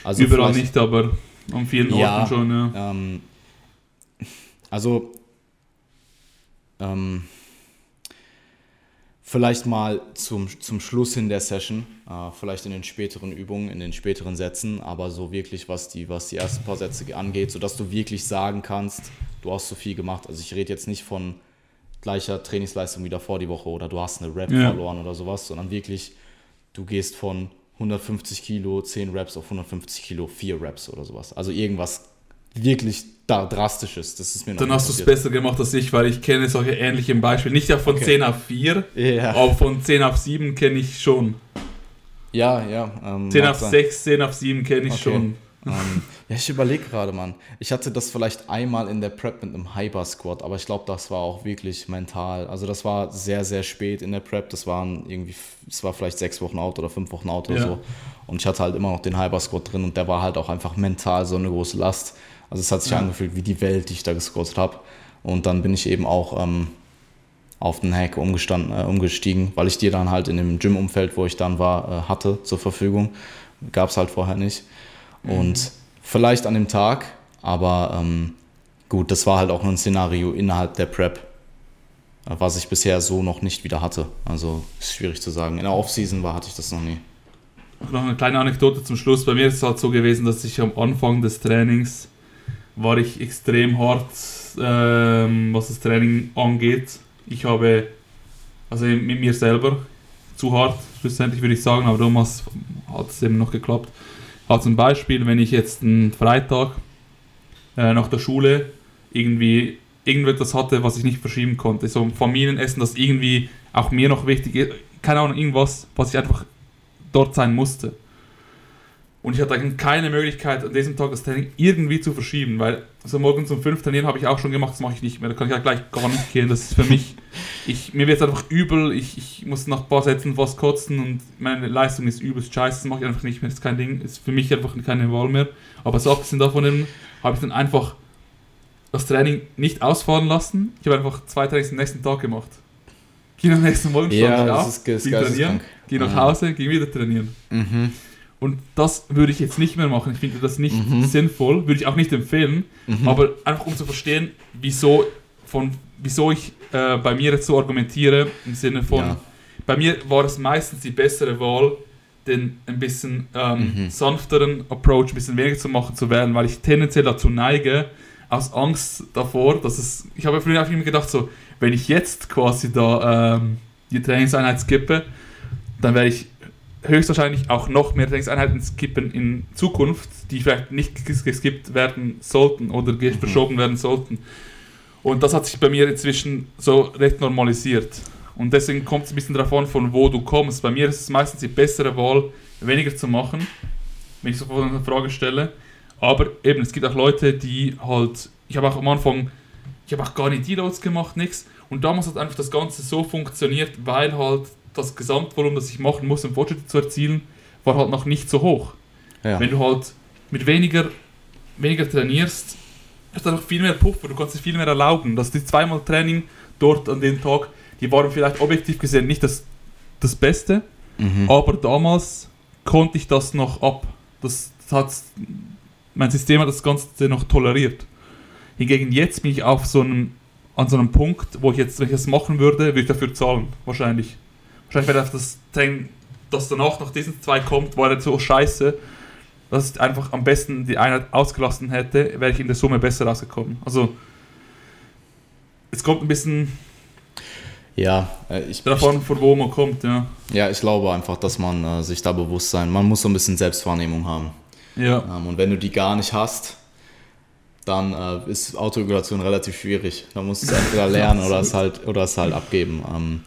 Also Überall nicht, aber an vielen Orten ja, schon, ja. Ähm, also ähm, Vielleicht mal zum, zum Schluss hin der Session, äh, vielleicht in den späteren Übungen, in den späteren Sätzen, aber so wirklich, was die, was die ersten paar Sätze angeht, sodass du wirklich sagen kannst, du hast so viel gemacht. Also ich rede jetzt nicht von gleicher Trainingsleistung wie davor die Woche oder du hast eine Rap ja. verloren oder sowas, sondern wirklich, du gehst von 150 Kilo, 10 Reps auf 150 Kilo, 4 Reps oder sowas. Also irgendwas wirklich da drastisches. Das ist mir Dann hast du es besser gemacht als ich, weil ich kenne solche ähnlichen Beispiele. Nicht ja von okay. 10 auf 4, yeah. aber von 10 auf 7 kenne ich schon. Ja, ja. Ähm, 10 auf sein. 6, 10 auf 7 kenne ich okay. schon. Ähm, Ja, ich überlege gerade, Mann. Ich hatte das vielleicht einmal in der Prep mit einem Hyper Squad, aber ich glaube, das war auch wirklich mental. Also das war sehr, sehr spät in der Prep. Das waren irgendwie, es war vielleicht sechs Wochen out oder fünf Wochen out oder ja. so. Und ich hatte halt immer noch den Hyper Squad drin und der war halt auch einfach mental so eine große Last. Also es hat sich ja. angefühlt wie die Welt, die ich da gesquattet habe. Und dann bin ich eben auch ähm, auf den Hack umgestanden, äh, umgestiegen, weil ich die dann halt in dem Gym-Umfeld, wo ich dann war, äh, hatte zur Verfügung. Gab es halt vorher nicht. Mhm. Und vielleicht an dem Tag, aber ähm, gut, das war halt auch ein Szenario innerhalb der Prep, was ich bisher so noch nicht wieder hatte. Also ist schwierig zu sagen. In der Offseason war, hatte ich das noch nie. Noch eine kleine Anekdote zum Schluss. Bei mir ist es halt so gewesen, dass ich am Anfang des Trainings war ich extrem hart, ähm, was das Training angeht. Ich habe, also mit mir selber, zu hart, schlussendlich würde ich sagen, aber damals hat es eben noch geklappt. Also zum Beispiel, wenn ich jetzt einen Freitag äh, nach der Schule irgendwie irgendetwas hatte, was ich nicht verschieben konnte, so ein Familienessen, das irgendwie auch mir noch wichtig ist, keine Ahnung, irgendwas, was ich einfach dort sein musste. Und ich hatte eigentlich keine Möglichkeit, an diesem Tag das Training irgendwie zu verschieben, weil so morgens um 5 trainieren habe ich auch schon gemacht, das mache ich nicht mehr. Da kann ich ja gleich gar nicht gehen. Das ist für mich, <laughs> ich, mir wird es einfach übel, ich, ich muss nach ein paar Sätzen was kotzen und meine Leistung ist übelst scheiße, das mache ich einfach nicht mehr, das ist kein Ding, ist für mich einfach keine Wahl mehr. Aber so abgesehen davon habe ich dann einfach das Training nicht ausfahren lassen. Ich habe einfach zwei Trainings am nächsten Tag gemacht. Ging am nächsten Morgen ja, das auf, ist, ging trainieren, gehe nach Hause, ging wieder trainieren. Mhm. Und das würde ich jetzt nicht mehr machen. Ich finde das nicht mhm. sinnvoll, würde ich auch nicht empfehlen. Mhm. Aber einfach um zu verstehen, wieso, von, wieso ich äh, bei mir jetzt so argumentiere, im Sinne von, ja. bei mir war es meistens die bessere Wahl, den ein bisschen ähm, mhm. sanfteren Approach, ein bisschen weniger zu machen zu wählen, weil ich tendenziell dazu neige, aus Angst davor, dass es. Ich habe früher auch immer gedacht, so, wenn ich jetzt quasi da ähm, die Trainingseinheit skippe, dann werde ich höchstwahrscheinlich auch noch mehr Trainingseinheiten skippen in Zukunft, die vielleicht nicht geskippt werden sollten oder mhm. verschoben werden sollten. Und das hat sich bei mir inzwischen so recht normalisiert. Und deswegen kommt es ein bisschen darauf an, von wo du kommst. Bei mir ist es meistens die bessere Wahl, weniger zu machen, wenn ich sofort eine Frage stelle. Aber eben, es gibt auch Leute, die halt, ich habe auch am Anfang, ich habe auch gar nicht Deloads gemacht, nichts. Und damals hat einfach das Ganze so funktioniert, weil halt das Gesamtvolumen, das ich machen muss, um Fortschritte zu erzielen, war halt noch nicht so hoch. Ja. Wenn du halt mit weniger, weniger trainierst, hast du einfach viel mehr Puffer, du kannst dir viel mehr erlauben. Dass die zweimal Training dort an dem Tag, die waren vielleicht objektiv gesehen nicht das, das Beste, mhm. aber damals konnte ich das noch ab. Das, das hat, mein System hat das Ganze noch toleriert. Hingegen jetzt bin ich auf so einem, an so einem Punkt, wo ich jetzt, wenn ich das machen würde, würde ich dafür zahlen, wahrscheinlich. Wahrscheinlich wäre das Training, das danach nach diesen zwei kommt, war jetzt so scheiße, dass ich einfach am besten die Einheit ausgelassen hätte, wäre ich in der Summe besser rausgekommen. Also, es kommt ein bisschen ja, äh, ich, davon, von wo man kommt, ja. Ja, ich glaube einfach, dass man äh, sich da bewusst sein, man muss so ein bisschen Selbstwahrnehmung haben. Ja. Ähm, und wenn du die gar nicht hast, dann äh, ist Autoregulation relativ schwierig. Da musst du es entweder <laughs> lernen oder es halt oder es halt abgeben. Ähm,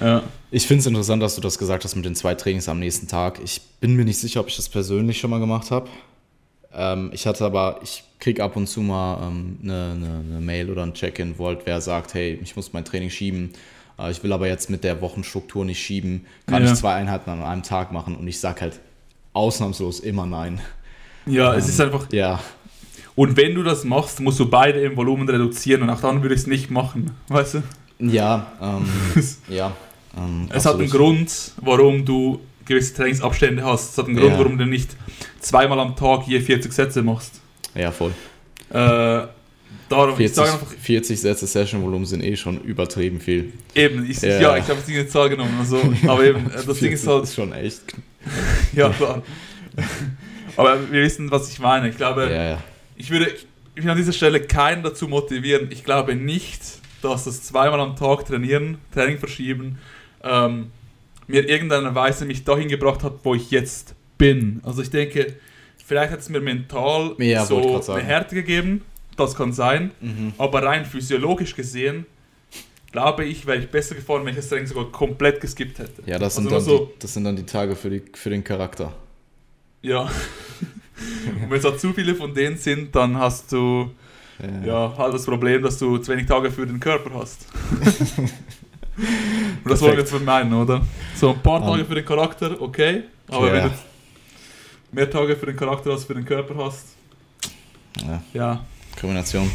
ja. Ich finde es interessant, dass du das gesagt hast mit den zwei Trainings am nächsten Tag. Ich bin mir nicht sicher, ob ich das persönlich schon mal gemacht habe. Ähm, ich hatte aber, ich kriege ab und zu mal ähm, eine, eine, eine, Mail oder ein Check-in, wo halt wer sagt, hey, ich muss mein Training schieben. Äh, ich will aber jetzt mit der Wochenstruktur nicht schieben. Kann ja. ich zwei Einheiten an einem Tag machen? Und ich sage halt ausnahmslos immer nein. Ja, ähm, es ist einfach. Ja. Und wenn du das machst, musst du beide im Volumen reduzieren und auch dann würde ich es nicht machen, weißt du? Ja, ähm, <laughs> ja. Ähm, es hat einen Grund, warum du gewisse Trainingsabstände hast. Es hat einen Grund, ja. warum du nicht zweimal am Tag je 40 Sätze machst. Ja, voll. Äh, darum, 40, ich sage einfach, 40 Sätze Session-Volumen sind eh schon übertrieben viel. Eben, ich, ja. ja. ich habe jetzt die Zahl genommen. Also, aber eben, äh, das Ding ist halt. ist schon echt. <laughs> ja, klar. aber wir wissen, was ich meine. Ich glaube, ja. ich würde ich will an dieser Stelle keinen dazu motivieren. Ich glaube nicht, dass das zweimal am Tag trainieren, Training verschieben, ähm, mir irgendeiner Weise mich dahin gebracht hat, wo ich jetzt bin. Also ich denke, vielleicht hat es mir mental ja, so eine Härte gegeben, das kann sein, mhm. aber rein physiologisch gesehen glaube ich, wäre ich besser gefahren, wenn ich das Training sogar komplett geskippt hätte. Ja, das, also sind, dann so, die, das sind dann die Tage für, die, für den Charakter. Ja. <laughs> Und wenn es halt zu viele von denen sind, dann hast du ja. ja halt das Problem, dass du zu wenig Tage für den Körper hast. <laughs> <laughs> Und das wollen wir vermeiden, oder? So ein paar Tage für den Charakter, okay. Aber yeah. wenn du mehr Tage für den Charakter als für den Körper hast, ja. ja. Kombination.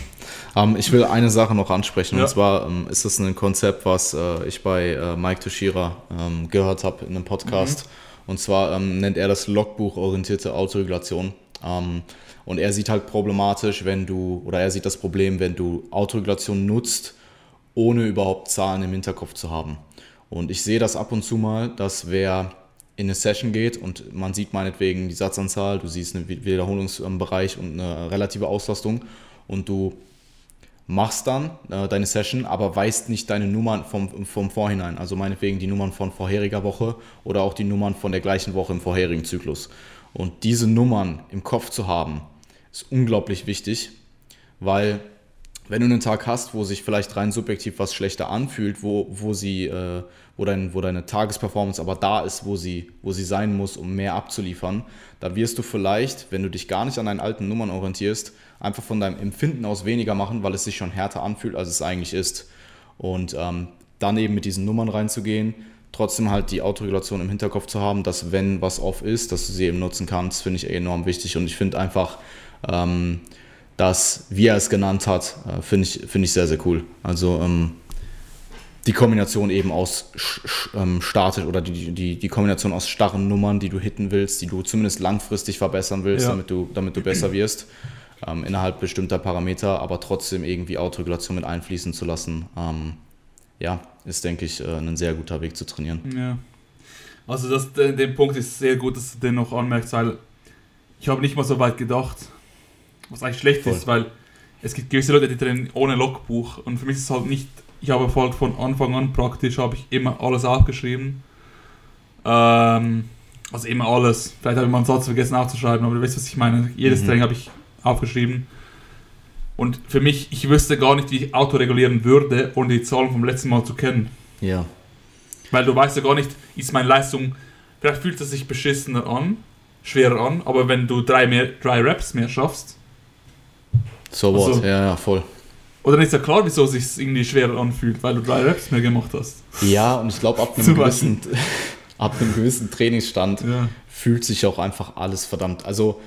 Um, ähm, ich will eine Sache noch ansprechen, ja. und zwar um, ähm, ist das ein Konzept, was uh, ich bei uh, Mike Toshira um, gehört habe in einem Podcast. Mhm. Und zwar nennt er das Logbuch-orientierte Autoregulation. und er sieht halt problematisch, wenn du, oder er sieht das Problem, wenn du Autoregulation nutzt, ohne überhaupt Zahlen im Hinterkopf zu haben. Und ich sehe das ab und zu mal, dass wer in eine Session geht und man sieht meinetwegen die Satzanzahl, du siehst einen Wiederholungsbereich und eine relative Auslastung und du machst dann äh, deine Session, aber weißt nicht deine Nummern vom, vom Vorhinein, also meinetwegen die Nummern von vorheriger Woche oder auch die Nummern von der gleichen Woche im vorherigen Zyklus. Und diese Nummern im Kopf zu haben, ist unglaublich wichtig, weil wenn du einen Tag hast, wo sich vielleicht rein subjektiv was schlechter anfühlt, wo, wo, sie, äh, wo, dein, wo deine Tagesperformance aber da ist, wo sie, wo sie sein muss, um mehr abzuliefern, da wirst du vielleicht, wenn du dich gar nicht an deinen alten Nummern orientierst, einfach von deinem Empfinden aus weniger machen, weil es sich schon härter anfühlt, als es eigentlich ist. Und ähm, dann eben mit diesen Nummern reinzugehen, trotzdem halt die Autoregulation im Hinterkopf zu haben, dass wenn was off ist, dass du sie eben nutzen kannst, finde ich enorm wichtig. Und ich finde einfach, ähm, dass, wie er es genannt hat, äh, finde ich, find ich sehr, sehr cool. Also ähm, die Kombination eben aus ähm, statisch oder die, die, die Kombination aus starren Nummern, die du hitten willst, die du zumindest langfristig verbessern willst, ja. damit, du, damit du besser wirst, ähm, innerhalb bestimmter Parameter, aber trotzdem irgendwie Autoregulation mit einfließen zu lassen, ähm, ja, ist, denke ich, äh, ein sehr guter Weg zu trainieren. Ja. Also das, den Punkt ist sehr gut, dass du den noch anmerkst, weil ich habe nicht mal so weit gedacht. Was eigentlich schlecht Voll. ist, weil es gibt gewisse Leute, die trainieren ohne Logbuch und für mich ist es halt nicht, ich habe halt von Anfang an praktisch, habe ich immer alles aufgeschrieben. Ähm, also immer alles. Vielleicht habe ich mal einen Satz vergessen aufzuschreiben, aber du weißt, was ich meine. Jedes mhm. Training habe ich aufgeschrieben. Und für mich, ich wüsste gar nicht, wie ich autoregulieren würde, ohne die Zahlen vom letzten Mal zu kennen. Ja. Weil du weißt ja gar nicht, ist meine Leistung, vielleicht fühlt es sich beschissener an, schwerer an, aber wenn du drei, mehr, drei Raps mehr schaffst, so was, also, ja, ja, voll. Oder ist ja klar, wieso es sich irgendwie schwerer anfühlt, weil du drei Raps mehr gemacht hast. Ja, und ich glaube, ab, <laughs> einem gewissen, <laughs> ab einem gewissen Trainingsstand ja. fühlt sich auch einfach alles verdammt. Also,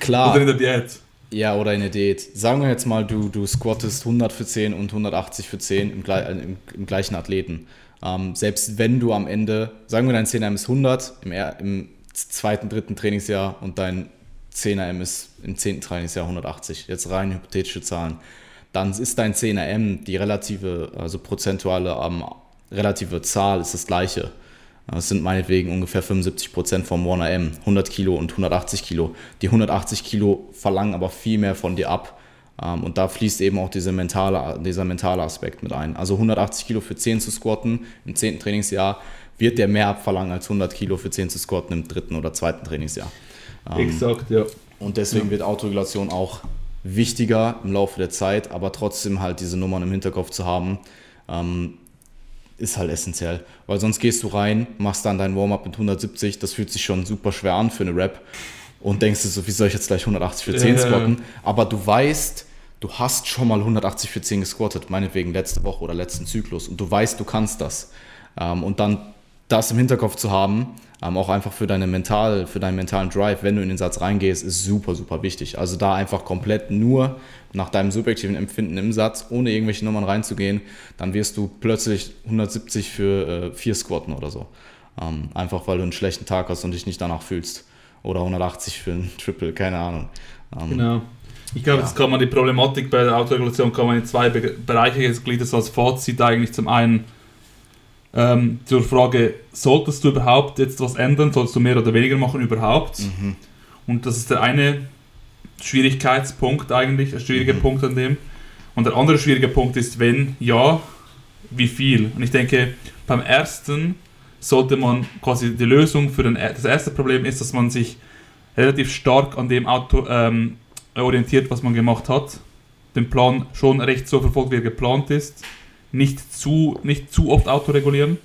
klar. oder in der Diät. Ja, oder in der Diät. Sagen wir jetzt mal, du, du squattest 100 für 10 und 180 für 10 im, im, im gleichen Athleten. Ähm, selbst wenn du am Ende, sagen wir dein 10 ist 100 im, im zweiten, dritten Trainingsjahr und dein 10er M ist im 10. Trainingsjahr 180, jetzt rein hypothetische Zahlen, dann ist dein 10er M, die relative, also prozentuale ähm, relative Zahl ist das gleiche. Das sind meinetwegen ungefähr 75 Prozent vom 1er M, 100 Kilo und 180 Kilo. Die 180 Kilo verlangen aber viel mehr von dir ab. Ähm, und da fließt eben auch diese mentale, dieser mentale Aspekt mit ein. Also 180 Kilo für 10 zu squatten im 10. Trainingsjahr wird der mehr abverlangen als 100 Kilo für 10 zu squatten im dritten oder zweiten Trainingsjahr. Ähm, Exakt, ja. Und deswegen ja. wird Autoregulation auch wichtiger im Laufe der Zeit, aber trotzdem halt diese Nummern im Hinterkopf zu haben, ähm, ist halt essentiell. Weil sonst gehst du rein, machst dann dein Warm-up mit 170, das fühlt sich schon super schwer an für eine Rap und denkst du so, wie soll ich jetzt gleich 180 für 10 ja, squatten? Aber du weißt, du hast schon mal 180 für 10 gesquattet, meinetwegen letzte Woche oder letzten Zyklus und du weißt, du kannst das. Ähm, und dann das im Hinterkopf zu haben, ähm, auch einfach für deine mental, für deinen mentalen Drive, wenn du in den Satz reingehst, ist super, super wichtig. Also da einfach komplett nur nach deinem subjektiven Empfinden im Satz, ohne irgendwelche Nummern reinzugehen, dann wirst du plötzlich 170 für äh, vier Squatten oder so. Ähm, einfach weil du einen schlechten Tag hast und dich nicht danach fühlst. Oder 180 für ein Triple, keine Ahnung. Ähm, genau. Ich glaube, ja. jetzt kann man die Problematik bei der Autoregulation kann man in zwei Be Bereiche gliedern. Als Fazit eigentlich zum einen ähm, zur Frage, solltest du überhaupt jetzt was ändern? Solltest du mehr oder weniger machen überhaupt? Mhm. Und das ist der eine Schwierigkeitspunkt eigentlich, der schwierige mhm. Punkt an dem. Und der andere schwierige Punkt ist, wenn ja, wie viel? Und ich denke, beim ersten sollte man quasi die Lösung für den, das erste Problem ist, dass man sich relativ stark an dem Auto ähm, orientiert, was man gemacht hat, den Plan schon recht so verfolgt, wie er geplant ist nicht zu, nicht zu oft autoregulieren.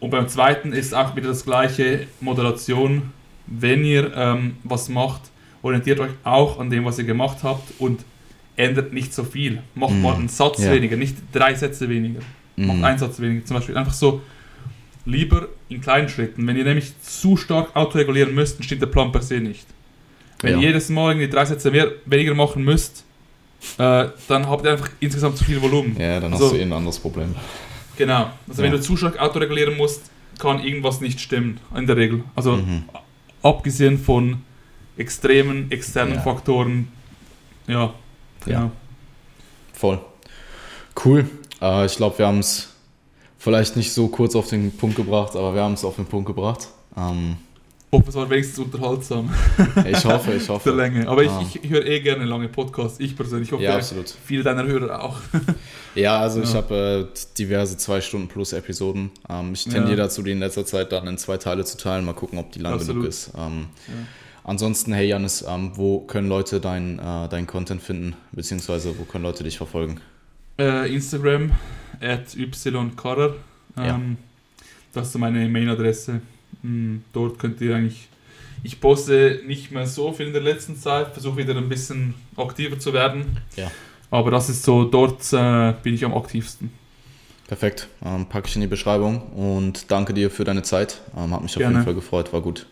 Und beim zweiten ist auch wieder das gleiche Moderation, wenn ihr ähm, was macht, orientiert euch auch an dem, was ihr gemacht habt und ändert nicht so viel. Macht mm. mal einen Satz ja. weniger, nicht drei Sätze weniger. Mm. Macht einen Satz weniger. Zum Beispiel einfach so lieber in kleinen Schritten. Wenn ihr nämlich zu stark autoregulieren müsst, dann stimmt der Plan per se nicht. Wenn ja. ihr jedes Mal irgendwie drei Sätze mehr, weniger machen müsst, äh, dann habt ihr einfach insgesamt zu viel Volumen. Ja, dann also, hast du eh ein anderes Problem. Genau. Also ja. wenn du zu stark autoregulieren musst, kann irgendwas nicht stimmen, in der Regel. Also mhm. abgesehen von extremen externen ja. Faktoren, ja. Ja. Voll. Cool. Äh, ich glaube, wir haben es vielleicht nicht so kurz auf den Punkt gebracht, aber wir haben es auf den Punkt gebracht. Ähm, hoffe, es war wenigstens unterhaltsam. ich hoffe, ich hoffe. <laughs> Der Länge. Aber ah. ich, ich, höre eh gerne lange Podcasts, ich persönlich. Ich hoffe, ja, absolut. viele deiner Hörer auch. <laughs> ja, also ja. ich habe äh, diverse 2 Stunden plus Episoden. Ähm, ich tendiere ja. dazu, die in letzter Zeit dann in zwei Teile zu teilen. Mal gucken, ob die lang absolut. genug ist. Ähm. Ansonsten, hey Janis, ähm, wo können Leute dein, äh, dein Content finden? Beziehungsweise wo können Leute dich verfolgen? Äh, Instagram, at ycarrer. Ähm, das ist meine Mailadresse. Hm, dort könnt ihr eigentlich. Ich poste nicht mehr so viel in der letzten Zeit, versuche wieder ein bisschen aktiver zu werden. Ja. Aber das ist so, dort äh, bin ich am aktivsten. Perfekt. Ähm, packe ich in die Beschreibung und danke dir für deine Zeit. Ähm, hat mich auf Gerne. jeden Fall gefreut, war gut.